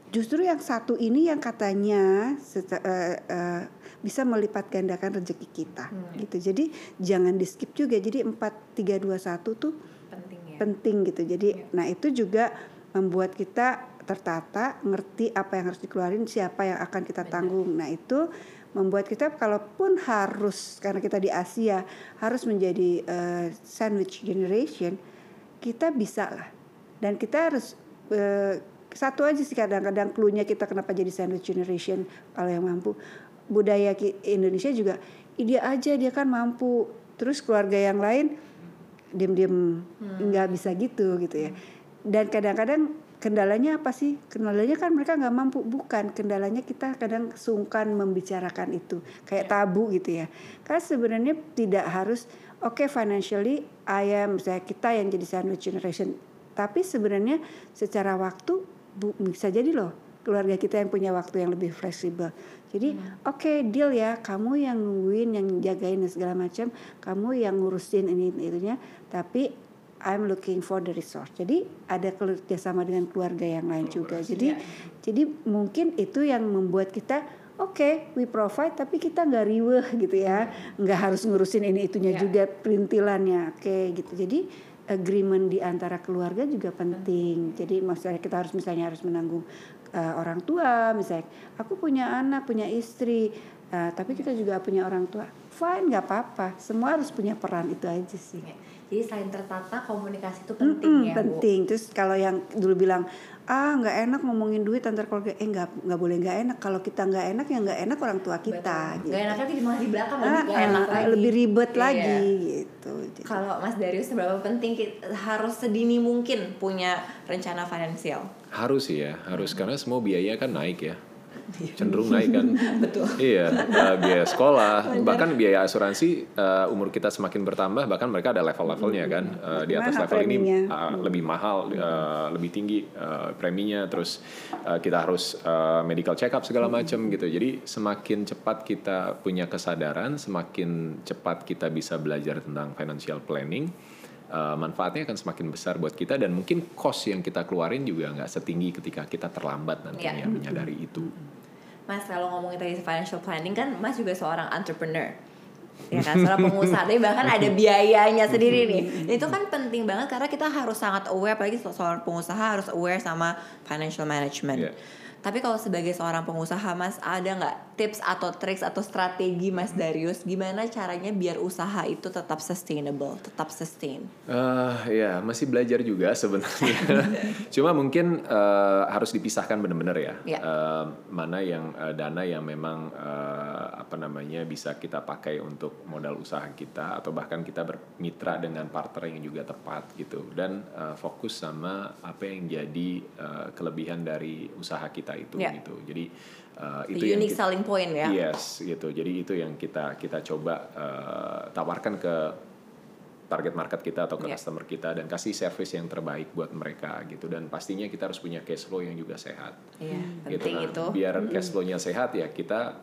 justru yang satu ini yang katanya seta- eh, eh, bisa melipat gandakan rezeki kita gitu. Jadi jangan di skip juga. Jadi 4 3 2 1 tuh Penting ya. penting gitu. Jadi nah itu juga membuat kita tertata, ngerti apa yang harus dikeluarin, siapa yang akan kita tanggung. Nah, itu membuat kita kalaupun harus karena kita di Asia harus menjadi eh, sandwich generation, kita bisa lah. Dan kita harus eh, satu aja sih kadang-kadang clue-nya kita kenapa jadi sandwich generation kalau yang mampu. Budaya Indonesia juga dia aja dia kan mampu. Terus keluarga yang lain diem-diem nggak bisa gitu gitu ya dan kadang-kadang kendalanya apa sih? Kendalanya kan mereka nggak mampu. Bukan kendalanya kita kadang sungkan membicarakan itu. Kayak tabu gitu ya. Karena sebenarnya tidak harus oke financially I am misalnya kita yang jadi sandwich generation. Tapi sebenarnya secara waktu bu, bisa jadi loh keluarga kita yang punya waktu yang lebih fleksibel. Jadi oke deal ya, kamu yang nungguin, yang jagain dan segala macam, kamu yang ngurusin ini itunya, tapi I'm looking for the resource. Jadi ada kerjasama dengan keluarga yang lain juga. Jadi jadi mungkin itu yang membuat kita Oke, we provide, tapi kita nggak riweh gitu ya, nggak harus ngurusin ini itunya Ya. juga perintilannya, oke gitu. Jadi agreement di antara keluarga juga penting. Jadi maksudnya kita harus misalnya harus menanggung uh, orang tua, misalnya aku punya anak, punya istri, uh, tapi kita juga punya orang tua. Fine, nggak apa-apa. Semua harus punya peran itu aja sih. Ya. Jadi selain tertata komunikasi itu penting Mm-mm, ya Bu. penting. Terus kalau yang dulu bilang ah nggak enak ngomongin duit antar keluarga, eh nggak nggak boleh nggak enak. Kalau kita nggak enak ya nggak enak orang tua kita. Betul. Gak enaknya di malah di belakang Ah, lebih gak ah, enak lagi. lebih ribet Iya. lagi gitu. Kalau Mas Darius seberapa penting kita harus sedini mungkin punya rencana finansial? Harus sih ya, harus karena semua biaya kan naik ya. Cenderung naik kan. Betul. Iya, eh, biaya sekolah, bahkan biaya asuransi eh, umur kita semakin bertambah, bahkan mereka ada level-levelnya kan. Eh, di atas level ini eh, lebih mahal, eh, lebih tinggi eh, preminya, terus eh, kita harus eh, medical check up segala macam gitu. Jadi semakin cepat kita punya kesadaran, semakin cepat kita bisa belajar tentang financial planning. Uh, manfaatnya akan semakin besar buat kita dan mungkin cost yang kita keluarin juga nggak setinggi ketika kita terlambat nantinya Iya. menyadari itu. Mas kalau ngomongin tadi financial planning kan Mas juga seorang entrepreneur. ya kan seorang pengusaha tapi bahkan ada biayanya sendiri nih itu kan penting banget karena kita harus sangat aware apalagi seorang pengusaha harus aware sama financial management Yeah. Tapi kalau sebagai seorang pengusaha mas ada nggak tips atau tricks atau strategi mas Darius gimana caranya biar usaha itu tetap sustainable tetap sustain Eh, ya masih belajar juga sebenarnya. Cuma mungkin eh, harus dipisahkan benar-benar ya. Ya. Eh, mana yang eh, dana yang memang eh, apa namanya bisa kita pakai untuk modal usaha kita atau bahkan kita bermitra dengan partner yang juga tepat gitu dan eh, fokus sama apa yang jadi eh, kelebihan dari usaha kita itu Ya. gitu. Jadi the itu yang unique kita- selling point ya Yes, gitu. Jadi itu yang kita kita coba eh, tawarkan ke target market kita atau ke Yeah. customer kita dan kasih service yang terbaik buat mereka gitu. Dan pastinya kita harus punya cash flow yang juga sehat. Iya, Gitu. penting Nah, itu Biar cash flow-nya sehat ya kita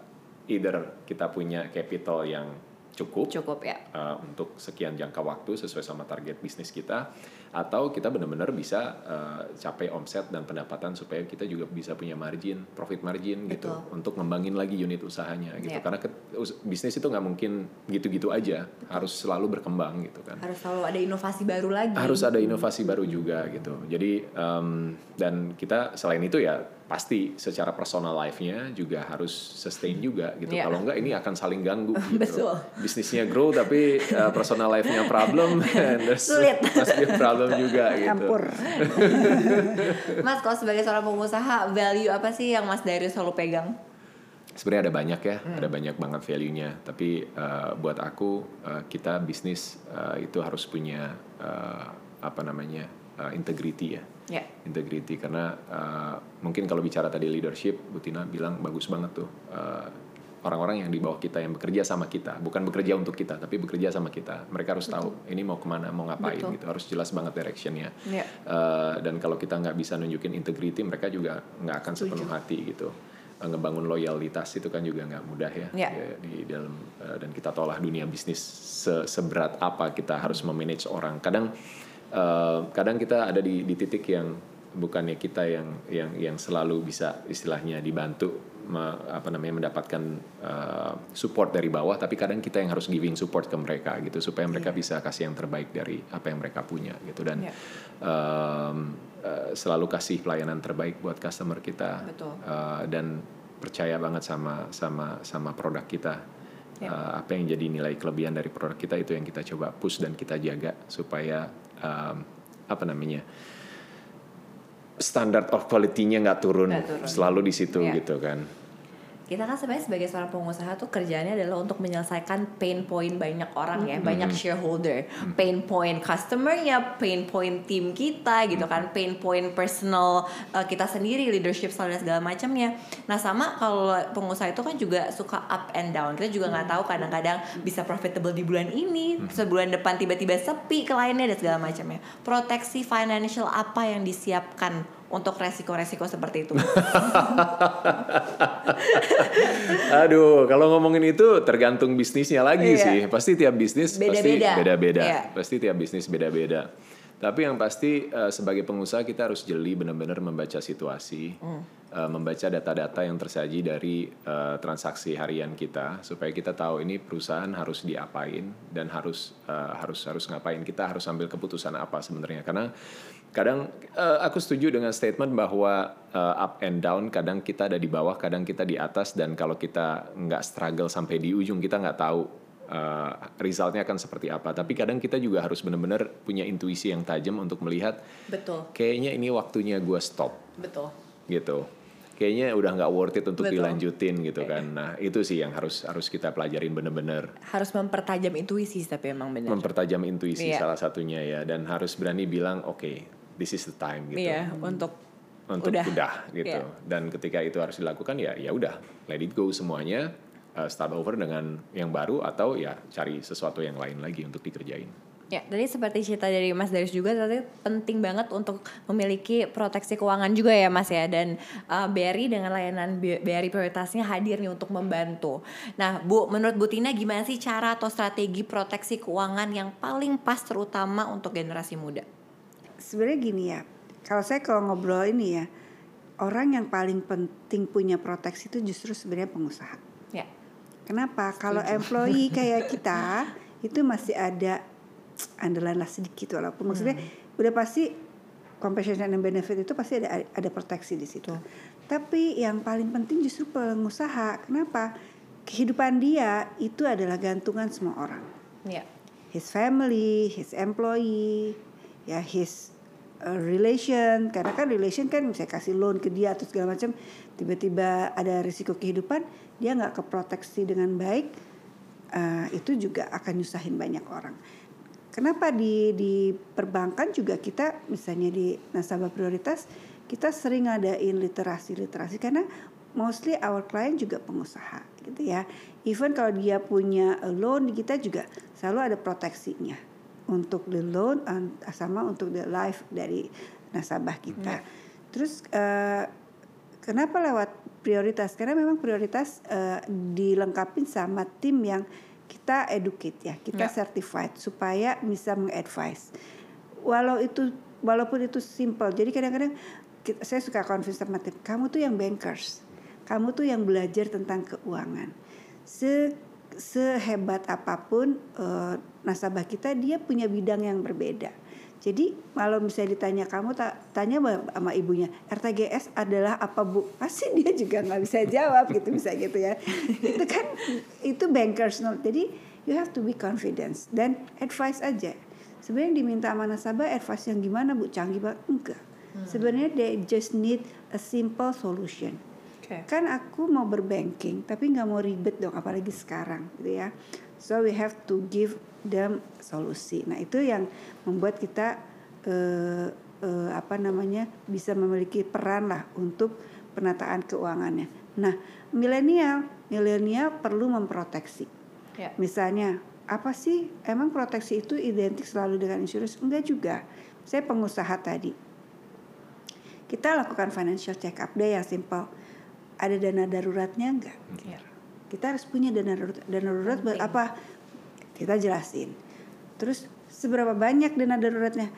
either kita punya capital yang cukup cukup ya uh, untuk sekian jangka waktu sesuai sama target bisnis kita atau kita benar-benar bisa uh, capai omset dan pendapatan supaya kita juga bisa punya margin profit margin gitu Betul. untuk ngembangin lagi unit usahanya gitu Iya. karena ke- us- bisnis itu nggak mungkin gitu-gitu aja harus selalu berkembang gitu kan harus selalu ada inovasi baru lagi harus ada inovasi baru juga gitu. Jadi um, dan kita selain itu ya pasti secara personal life-nya juga harus sustain juga gitu. Iya. Kalau enggak ini akan saling ganggu gitu. Betul. Bisnisnya grow tapi uh, personal life-nya problem Sulit. a problem juga gitu. Campur. Mas kalau sebagai seorang pengusaha value apa sih yang Mas Darius selalu pegang Sebenarnya ada banyak ya, Hmm. ada banyak banget value-nya. Tapi uh, buat aku uh, kita bisnis uh, itu harus punya uh, apa namanya uh, integrity ya. Ya. integrity karena uh, mungkin kalau bicara tadi leadership Bu Tina bilang bagus banget tuh uh, orang-orang yang di bawah kita yang bekerja sama kita. Bukan bekerja untuk kita tapi bekerja sama kita. Mereka harus tahu ini mau ke mana mau ngapain Betul. gitu. Harus jelas banget directionnya. Ya. Uh, dan kalau kita nggak bisa nunjukin integrity mereka juga nggak akan sepenuh hati gitu. Uh, ngebangun loyalitas itu kan juga nggak mudah ya, Ya. Ya, di dalam uh, dan kita tahulah dunia bisnis se- seberat apa kita harus memanage orang. Kadang uh, kadang kita ada di di titik yang bukannya kita yang yang yang selalu bisa istilahnya dibantu me- apa namanya mendapatkan uh, support dari bawah tapi kadang kita yang harus giving support ke mereka gitu supaya mereka bisa kasih yang terbaik dari apa yang mereka punya gitu dan Iya. um, uh, selalu kasih pelayanan terbaik buat customer kita Betul. Uh, dan percaya banget sama sama sama produk kita Ya. Uh, apa yang jadi nilai kelebihan dari produk kita itu yang kita coba push dan kita jaga supaya um, apa namanya standard of quality-nya nggak turun, turun. selalu di situ Iya. gitu kan kita kan sebenarnya sebagai seorang pengusaha tuh kerjaannya adalah untuk menyelesaikan pain point banyak orang ya, banyak shareholder, pain point customernya, pain point tim kita gitu kan, pain point personal uh, kita sendiri, leadership style dan segala macamnya. Nah sama kalau pengusaha itu kan juga suka up and down. Kita juga nggak tahu kadang-kadang bisa profitable di bulan ini, sebulan depan tiba-tiba sepi kliennya dan segala macamnya. Proteksi financial apa yang disiapkan untuk resiko-resiko seperti itu? Aduh, kalau ngomongin itu tergantung bisnisnya lagi Iya. sih. Pasti tiap bisnis pasti Beda-beda. Iya. Pasti tiap bisnis beda-beda. Tapi yang pasti eh, sebagai pengusaha kita harus jeli benar-benar membaca situasi, eh, membaca data-data yang tersaji dari eh, transaksi harian kita supaya kita tahu ini perusahaan harus diapain dan harus harus harus ngapain. Kita harus ambil keputusan apa sebenarnya karena kadang eh, aku setuju dengan statement bahwa eh, up and down kadang kita ada di bawah kadang kita di atas dan kalau kita nggak struggle sampai di ujung kita nggak tahu eh, resultnya akan seperti apa tapi kadang kita juga harus benar-benar punya intuisi yang tajam untuk melihat Betul, kayaknya ini waktunya gue stop betul. gitu kayaknya udah nggak worth it untuk Betul. dilanjutin gitu kan nah itu sih yang harus harus kita pelajarin bener-bener harus mempertajam intuisi tapi emang benar. mempertajam intuisi Iya. salah satunya ya dan harus berani bilang oke this is the time gitu Iya, untuk untuk Udah. udah, gitu Iya. dan ketika itu harus dilakukan ya ya udah let it go semuanya uh, start over dengan yang baru atau ya cari sesuatu yang lain lagi untuk dikerjain ya tadi seperti cerita dari Mas Darius juga tadi penting banget untuk memiliki proteksi keuangan juga ya Mas ya dan uh, BRI dengan layanan BRI prioritasnya hadir nih untuk membantu. Nah Bu, menurut Bu Tina gimana sih cara atau strategi proteksi keuangan yang paling pas terutama untuk generasi muda? Sebenarnya gini ya, kalau saya kalau ngobrol ini ya, orang yang paling penting punya proteksi itu justru sebenarnya pengusaha. Ya, Kenapa? Kalau employee kayak kita itu masih ada andalan lah sedikit walaupun maksudnya udah pasti compensation and benefit itu pasti ada ada proteksi di situ. Tapi yang paling penting justru pengusaha. Kenapa? Kehidupan dia itu adalah gantungan semua orang. Ya. His family, his employee, ya his uh, relation. Karena kan relation kan bisa kasih loan ke dia atau segala macam. Tiba-tiba ada risiko kehidupan, dia nggak keproteksi dengan baik. uh, itu juga akan nyusahin banyak orang. Kenapa di di perbankan juga kita misalnya di nasabah prioritas kita sering ngadain literasi-literasi karena mostly our client juga pengusaha gitu ya. Even kalau dia punya loan kita juga selalu ada proteksinya untuk the loan sama untuk the life dari nasabah kita. Terus eh, kenapa lewat prioritas? Karena memang prioritas eh, dilengkapi sama tim yang kita educate ya, kita Ya. certified supaya bisa mengadvise. Walau itu walaupun itu simple. Jadi kadang-kadang kita- saya suka convince sama tim, kamu tuh yang bankers. Kamu tuh yang belajar tentang keuangan. Se sehebat apa pun eh, nasabah kita dia punya bidang yang berbeda. Jadi kalau misalnya ditanya kamu tanya sama ibunya RTGS adalah apa bu? Pasti dia juga nggak bisa jawab gitu bisa gitu ya. itu kan itu bankers knowledge. Jadi you have to be confidence dan advice aja. Sebenarnya diminta sama nasabah advice yang gimana bu? Canggih banget enggak. Sebenarnya they just need a simple solution. Oke. Kan aku mau berbanking tapi nggak mau ribet dong apalagi sekarang gitu ya. So we have to give them solusi. Nah itu yang membuat kita eh, eh, apa namanya bisa memiliki peran lah untuk penataan keuangannya. Nah milenial milenial perlu memproteksi. Ya. Misalnya apa sih emang proteksi itu identik selalu dengan insurance? Enggak juga. Saya pengusaha tadi. Kita lakukan financial check up deh yang simple. Ada dana daruratnya enggak? Ya. Kita harus punya dana darurat. Dana darurat buat apa? Kita jelasin. Terus seberapa banyak dana daruratnya?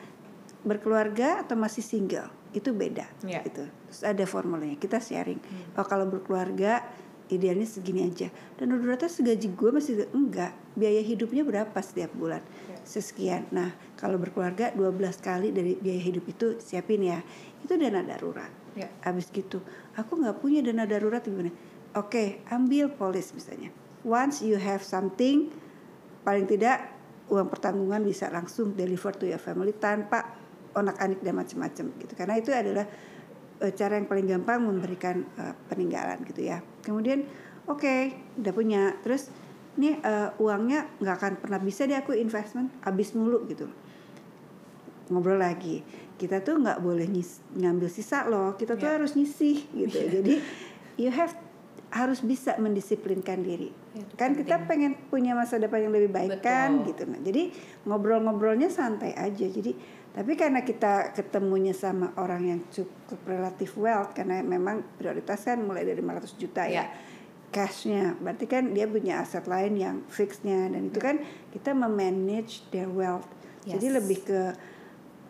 Berkeluarga atau masih single? Itu beda. Ya. Gitu. Terus ada formulanya. Kita sharing. Oh, kalau berkeluarga idealnya segini aja. Dan daruratnya segaji gue masih enggak. Biaya hidupnya berapa setiap bulan? Sekian. Nah, kalau berkeluarga 12 kali dari biaya hidup itu siapin ya. Itu dana darurat. Ya. Habis gitu, aku nggak punya dana darurat gimana? Oke, ambil polis misalnya. Once you have something, paling tidak uang pertanggungan bisa langsung deliver to your family tanpa onak-anik dan macam-macam gitu. Karena itu adalah eh, cara yang paling gampang memberikan eh, peninggalan gitu ya. Kemudian, oke, udah punya. Terus ini eh, uangnya nggak akan pernah bisa deh aku investment, habis mulu gitu ngobrol lagi kita tuh nggak boleh nyis, ngambil sisa loh kita tuh Ya. harus nyisih gitu jadi you have harus bisa mendisiplinkan diri Ya, itu kan kita pengen punya masa depan yang lebih baik kan Betul. gitu nah jadi ngobrol-ngobrolnya santai aja jadi tapi karena kita ketemunya sama orang yang cukup relatif wealth karena memang prioritas kan mulai dari 500 juta ya Ya. cashnya berarti kan dia punya aset lain yang fixnya dan itu kan kita memanage their wealth jadi Yes. lebih ke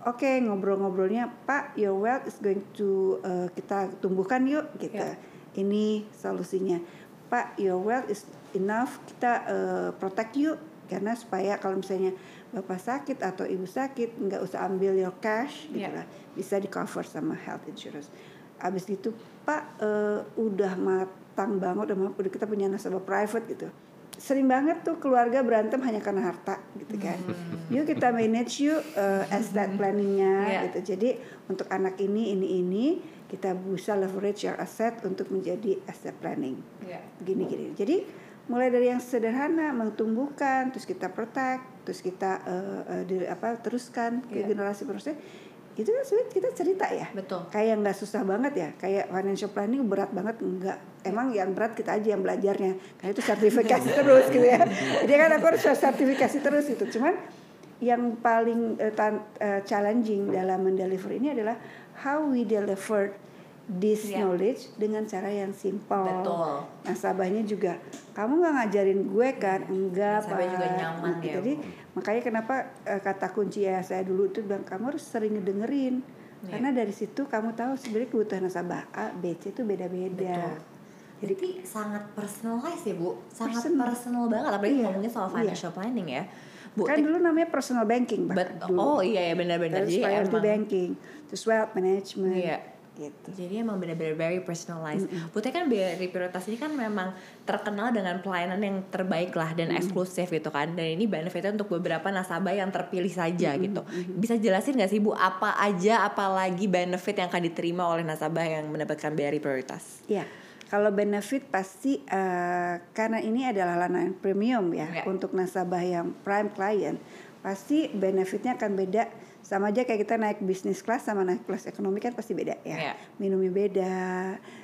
oke ngobrol-ngobrolnya Pak your wealth is going to uh, kita tumbuhkan yuk gitu Ya. ini solusinya Pak your wealth is enough kita uh, protect yuk. Karena supaya kalau misalnya bapak sakit atau ibu sakit nggak usah ambil your cash gitu Ya. lah. Bisa di cover sama health insurance. Abis itu Pak eh, udah matang banget udah, udah kita punya nasabah private gitu. Sering banget tuh keluarga berantem hanya karena harta gitu kan. Yuk kita manage yuk uh, estate planningnya Ya. gitu. Jadi untuk anak ini ini ini kita bisa leverage your asset untuk menjadi estate planning. Ya. gini gini. Jadi mulai dari yang sederhana mentumbuhkan terus kita protect terus kita eh, eh, di- apa teruskan ke Iya. generasi penerusnya. Itu kan sebenarnya kita cerita ya. Betul. kayak nggak susah banget ya kayak financial planning berat banget enggak emang yang berat kita aja yang belajarnya. Karena itu sertifikasi terus gitu ya. Jadi kan aku harus sertifikasi terus gitu. Cuman yang paling tan- eh, challenging dalam mendeliver ini adalah how we deliver this Iya. knowledge dengan cara yang simple Betul. nasabahnya juga kamu nggak ngajarin gue kan enggak Nasabah juga Pak." nyaman Gitu. ya, jadi makanya kenapa eh, kata kunci ya saya dulu itu bilang kamu harus sering ngedengerin Iya. karena dari situ kamu tahu sebenarnya kebutuhan nasabah A B C itu beda-beda. Jadi sangat personalized ya Bu, sangat Personal. personal banget apalagi Iya, ngomongin soal iya. financial planning ya. Bu, kan dulu namanya personal banking but- dulu. oh iya ya benar-benar jadi emang banking, terus wealth management, Iya. Gitu. Jadi emang benar-benar very personalized. Putih kan BRI Prioritas ini kan memang terkenal dengan pelayanan yang terbaik lah dan eksklusif gitu kan. Dan ini benefitnya untuk beberapa nasabah yang terpilih saja gitu. Bisa jelasin nggak sih Bu apa aja apalagi benefit yang akan diterima oleh nasabah yang mendapatkan BRI Prioritas? Ya, kalau benefit pasti eh, karena ini adalah layanan premium ya Ya. untuk nasabah yang prime client, pasti benefitnya akan beda. Sama aja kayak kita naik bisnis kelas sama naik kelas ekonomi kan pasti beda ya. Ya. Minumnya beda,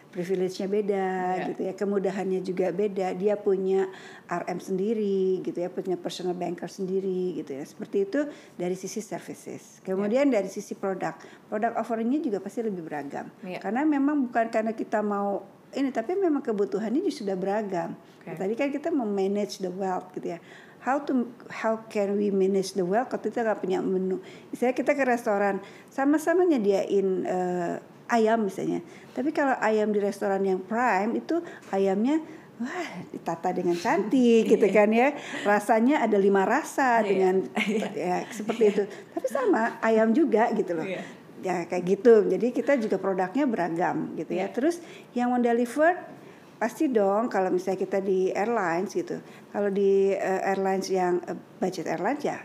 privilege-nya beda Ya. gitu ya. Kemudahannya juga beda. Dia punya RM sendiri gitu ya, punya personal banker sendiri gitu ya. Seperti itu dari sisi services. Kemudian dari sisi produk, produk offeringnya juga pasti lebih beragam. Ya. Karena memang bukan karena kita mau ini tapi memang kebutuhannya juga sudah beragam. Oke. Tadi kan kita memanage the wealth gitu ya. How to how can we manage the wealth kalau kita nggak punya menu? Misalnya kita ke restoran sama-sama nyediain eh, ayam misalnya. Tapi kalau ayam di restoran yang prime itu ayamnya wah ditata dengan cantik gitu kan ya. Rasanya ada lima rasa Iya. dengan ya seperti itu. Tapi sama ayam juga gitu loh Iya. ya kayak gitu jadi kita juga produknya beragam gitu ya Iya. terus yang mendeliver pasti dong kalau misalnya kita di airlines gitu kalau di eh, airlines yang eh, budget airlines ya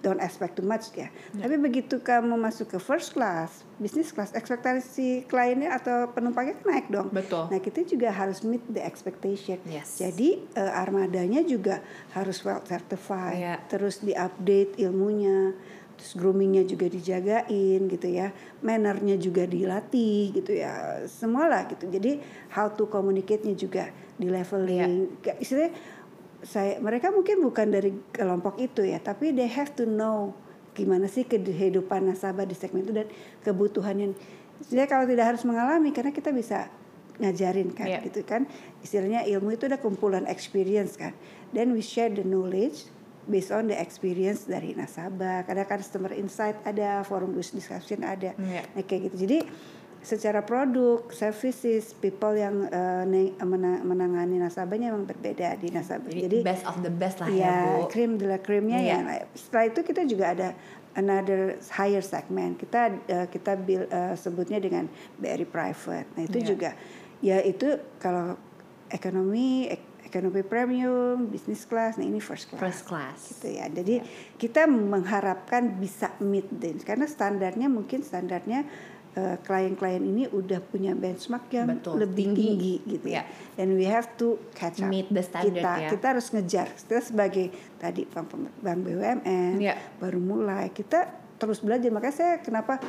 don't expect too much ya Iya. tapi begitu kamu masuk ke first class business class ekspektasi kliennya atau penumpangnya naik dong Betul. nah kita juga harus meet the expectation Yes. jadi eh, armadanya juga harus well certified Iya. terus diupdate ilmunya terus groomingnya juga dijagain gitu ya mannernya juga dilatih gitu ya semua lah gitu. Jadi how to communicate-nya juga di leveling. Kayak istilahnya saya mereka mungkin bukan dari kelompok itu ya tapi they have to know gimana sih kehidupan nasabah di segmen itu dan kebutuhannya. Jadi kalau tidak harus mengalami karena kita bisa ngajarin kan Iya. gitu kan. Istilahnya ilmu itu ada kumpulan experience kan. Then we share the knowledge based on the experience dari nasabah kadang customer insight ada forum discussion ada Iya. nah kayak gitu jadi secara produk services people yang mena- menangani nasabahnya memang berbeda di nasabah Jadi, jadi best of the best lah ya, ya Bu. krim de la krimnya Iya. ya setelah itu kita juga ada another higher segment kita eh, kita build, eh, sebutnya dengan BRI private nah itu Iya. juga ya itu kalau ekonomi ek- ekonomi premium bisnis class nah ini first class First class. gitu ya jadi kita mengharapkan bisa meet den karena standarnya mungkin standarnya eh, klien-klien ini udah punya benchmark yang Betul, lebih tinggi. tinggi, gitu Iya. ya and we have to catch up Meet the standard kita ya. kita harus ngejar kita sebagai tadi bank, bank BUMN Iya. baru mulai kita terus belajar makanya saya kenapa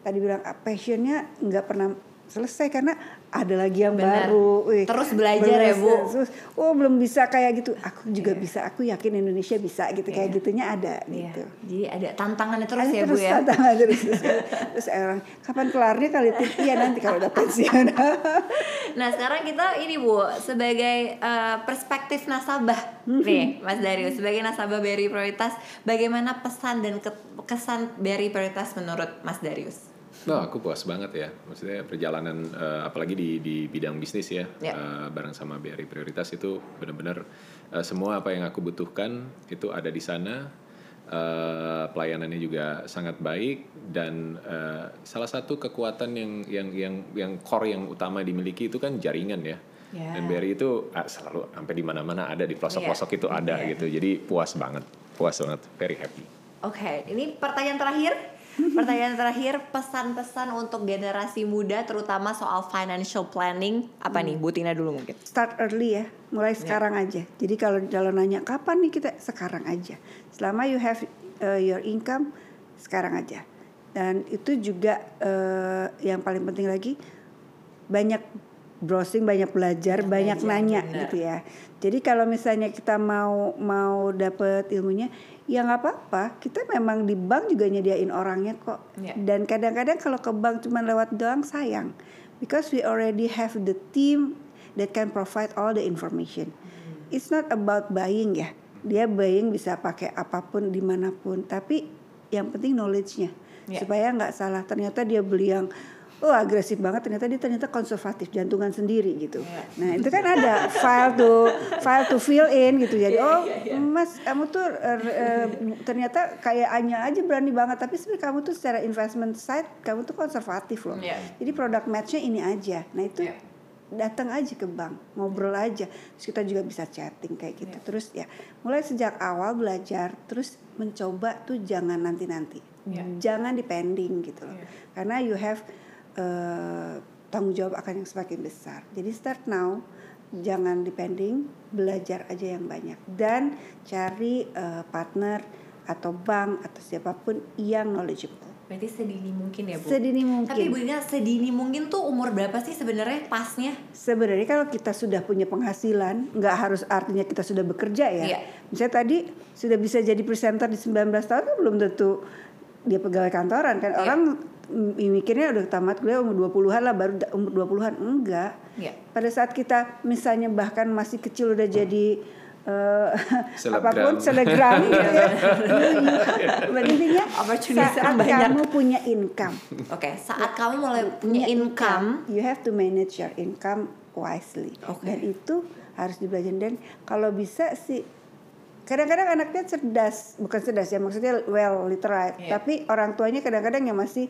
tadi bilang ah, passionnya nggak pernah selesai karena ada lagi yang Benar. baru Wih, Terus belajar ya, Bu. terus, oh belum bisa kayak gitu aku juga Iya. bisa aku yakin Indonesia bisa gitu kayak Iya. gitunya ada Iya. gitu Jadi ada tantangannya terus Ada ya Bu terus ya. tantangan terus terus, orang kapan kelarnya kali itu iya nanti kalau udah pensiun Nah sekarang kita ini Bu sebagai eh, perspektif nasabah nih Mas Darius sebagai nasabah BRI Prioritas bagaimana pesan dan ke- kesan BRI Prioritas menurut Mas Darius? Nah, aku puas banget ya. Maksudnya perjalanan eh, apalagi di di bidang bisnis ya, Ya. eh, bareng sama BRI Prioritas itu benar-benar eh, semua apa yang aku butuhkan itu ada di sana. Eh, pelayanannya juga sangat baik dan eh, salah satu kekuatan yang yang yang yang core yang utama dimiliki itu kan jaringan ya. Ya. Dan BRI itu ah, selalu sampai di mana-mana ada di pelosok-pelosok itu ada Ya. gitu. Jadi puas banget, puas banget, very happy. Oke, ini pertanyaan terakhir. Pertanyaan terakhir, pesan-pesan untuk generasi muda terutama soal financial planning apa nih? Bu Tina dulu mungkin. start early ya mulai sekarang aja. Jadi kalau kalau nanya kapan nih kita? Sekarang aja. Selama you have uh, your income sekarang aja. Dan itu juga uh, yang paling penting lagi banyak browsing banyak belajar Banyak banyak belajar, nanya benar. gitu ya. Jadi kalau misalnya kita mau mau dapet ilmunya ya nggak apa-apa. Kita memang di bank juga nyediain orangnya kok. Ya. dan kadang-kadang kalau ke bank cuma lewat doang sayang. Because we already have the team that can provide all the information. It's not about buying ya. Dia buying bisa pakai apa pun di mana pun. Tapi yang penting knowledge-nya. Ya. supaya nggak salah. Ternyata dia beli yang oh agresif banget ternyata dia ternyata konservatif jantungan sendiri gitu. Nah itu kan ada file to file to fill in gitu jadi oh mas kamu tuh er, er, ternyata kayak Anya aja berani banget tapi sebenarnya kamu tuh secara investment side kamu tuh konservatif loh. Iya. Jadi produk matchnya ini aja. Nah itu Iya. datang aja ke bank ngobrol aja terus kita juga bisa chatting kayak gitu terus ya mulai sejak awal belajar terus mencoba tuh jangan nanti nanti Iya. jangan depending gitu loh karena you have eh, tanggung jawab akan yang semakin besar jadi start now jangan depending belajar aja yang banyak dan cari eh, partner atau bank atau siapa pun yang knowledgeable Berarti sedini mungkin ya Bu. sedini mungkin Tapi Bu Dina sedini mungkin tuh umur berapa sih sebenarnya pasnya? Sebenarnya kalau kita sudah punya penghasilan, nggak harus artinya kita sudah bekerja ya. Iya. Misalnya tadi sudah bisa jadi presenter di 19 tahun kan belum tentu dia pegawai kantoran kan. Iya. Orang mikirnya udah tamat kuliah umur 20-an lah baru umur 20-an enggak. Iya. Pada saat kita misalnya bahkan masih kecil udah jadi Selebgram. apa pun selegram gitu ya. Intinya saat banyak. kamu punya income Oke, saat kamu mulai punya income, you have to manage your income wisely Oke. dan itu harus dibelajar dan kalau bisa sih kadang-kadang anaknya cerdas bukan cerdas ya maksudnya well literate Iya. tapi orang tuanya kadang-kadang yang masih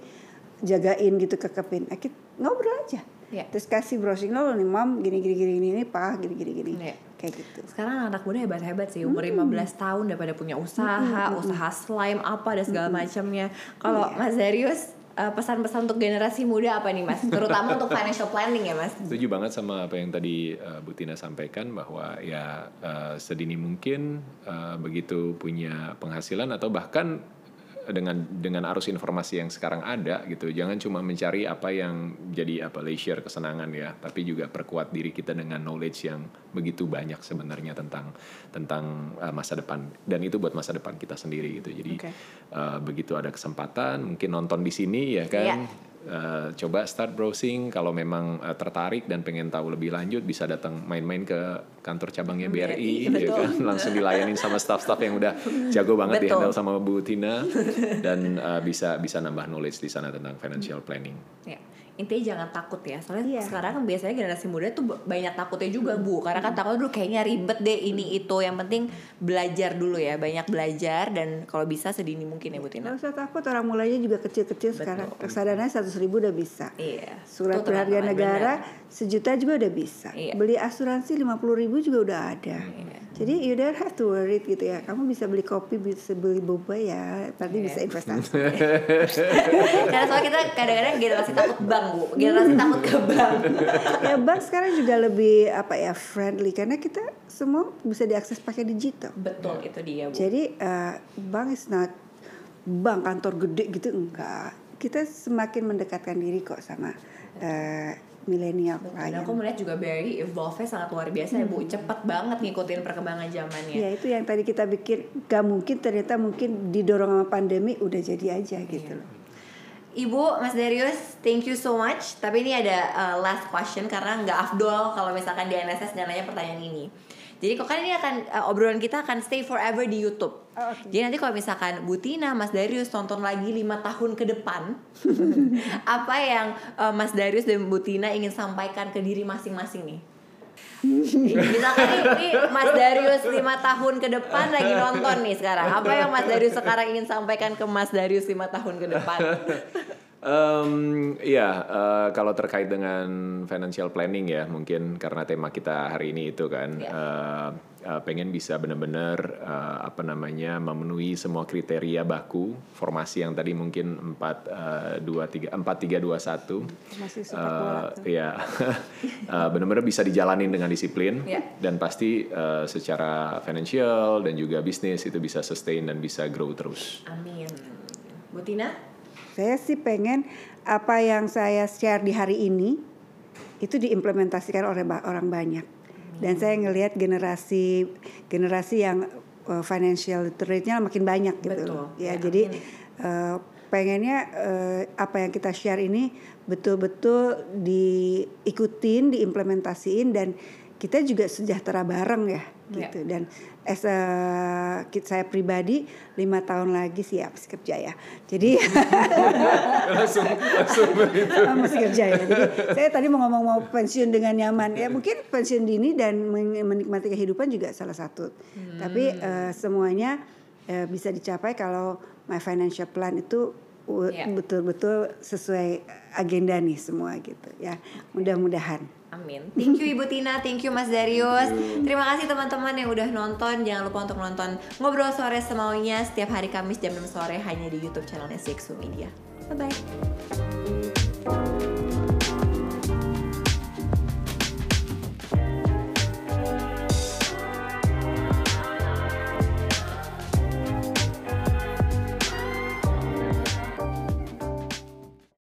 jagain gitu kekepin eh, kita ngobrol aja Iya. terus kasih browsing lo nih mam gini gini gini gini pak gini gini gini Iya. kayak gitu sekarang anak muda hebat-hebat sih umur 15 tahun udah pada punya usaha, usaha slime apa dan segala macamnya. Kalau Mas Darius eh, pesan-pesan untuk generasi muda apa nih Mas? Terutama untuk financial planning ya Mas. Setuju banget sama apa yang tadi uh, Bu Tina sampaikan bahwa ya uh, sedini mungkin uh, begitu punya penghasilan atau bahkan dengan dengan arus informasi yang sekarang ada gitu. Jangan cuma mencari apa yang jadi apa leisure kesenangan ya. Tapi juga perkuat diri kita dengan knowledge yang begitu banyak sebenarnya tentang tentang uh, masa depan. Dan itu buat masa depan kita sendiri gitu. Jadi Oke. uh, begitu ada kesempatan mungkin nonton di sini ya kan? Iya. Uh, coba start browsing kalau memang uh, tertarik dan pengen tahu lebih lanjut bisa datang main-main ke kantor cabangnya BRI, BRI, ya kan langsung dilayanin sama staff-staff yang udah jago banget Betul. dihandle sama Bu Tina dan uh, bisa bisa nambah knowledge di sana tentang financial planning. Ya. Intinya jangan takut ya. Soalnya Iya. sekarang kan biasanya generasi muda tuh banyak takutnya juga, Bu. Karena kan takutnya dulu kayaknya ribet deh ini itu. Yang penting belajar dulu ya, banyak belajar dan kalau bisa sedini mungkin ya Bu Tina. nggak usah takut orang mulainya juga kecil-kecil sekarang reksadana seratus ribu udah bisa Iya. Surat berharga negara benar. sejuta juga udah bisa. Iya. Beli asuransi 50 ribu juga udah ada. Iya. Jadi you don't have to worry gitu ya. Kamu bisa beli kopi, bisa beli boba ya. Berarti Iya. bisa investasi. Karena soalnya kita kadang-kadang generasi takut bank, Bu. Generasi takut ke bank. ya bank sekarang juga lebih apa ya friendly karena kita semua bisa diakses pakai digital. Betul, itu dia, Bu. Jadi eh, bank is not bank kantor gede gitu enggak. Kita semakin mendekatkan diri kok sama eh, milenial Dan klien. aku melihat juga Barry evolve-nya sangat luar biasa ya Bu. Cepet banget ngikutin perkembangan zamannya. Ya itu yang tadi kita bikin gak mungkin ternyata mungkin didorong sama pandemi udah jadi aja gitu loh. Ibu, Mas Darius, thank you so much. Tapi ini ada uh, last question Karena nggak afdol kalau misalkan di NSS nanya pertanyaan ini Jadi kok kan ini akan uh, obrolan kita akan stay forever di YouTube. Oh, oke. Jadi nanti kalau misalkan Bu Tina, Mas Darius tonton lagi lima tahun ke depan, apa yang uh, Mas Darius dan Bu Tina ingin sampaikan ke diri masing-masing nih? Misalkan nih Mas Darius lima tahun ke depan lagi nonton nih sekarang. Apa yang Mas Darius sekarang ingin sampaikan ke Mas Darius lima tahun ke depan? Em, Iya, eh, kalau terkait dengan financial planning ya, mungkin karena tema kita hari ini itu kan, Iya. eh, eh, pengen bisa benar-benar eh, apa namanya memenuhi semua kriteria baku formasi yang tadi mungkin empat dua tiga empat tiga dua satu. Eh, benar-benar bisa dijalanin dengan disiplin Iya. dan pasti eh, secara financial dan juga bisnis itu bisa sustain dan bisa grow terus. Amin. Bu Tina? Saya sih pengen apa yang saya share di hari ini itu diimplementasikan oleh orang banyak. Dan saya ngelihat generasi generasi yang uh, financial literate-nya makin banyak gitu. Betul. loh. Ya, Ya, jadi uh, pengennya uh, apa yang kita share ini betul-betul diikutin, diimplementasiin dan kita juga sejahtera bareng ya Iya. gitu dan as a, kit- saya pribadi lima tahun lagi siap kerja ya jadi langsung langsung begitu. Oh, masih kerja ya. Jadi saya tadi mau ngomong mau pensiun dengan nyaman. Ya mungkin pensiun dini dan men- menikmati kehidupan juga salah satu. Tapi eh, semuanya eh, bisa dicapai kalau my financial plan itu Ya. betul-betul sesuai agenda nih semua gitu ya. Mudah-mudahan. Amin. Thank you Ibu Tina, thank you Mas Darius. Terima kasih teman-teman yang udah nonton. Jangan lupa untuk nonton Ngobrol Sore Semaunya setiap hari Kamis jam 6 sore hanya di YouTube channelnya CXU Media. Bye bye.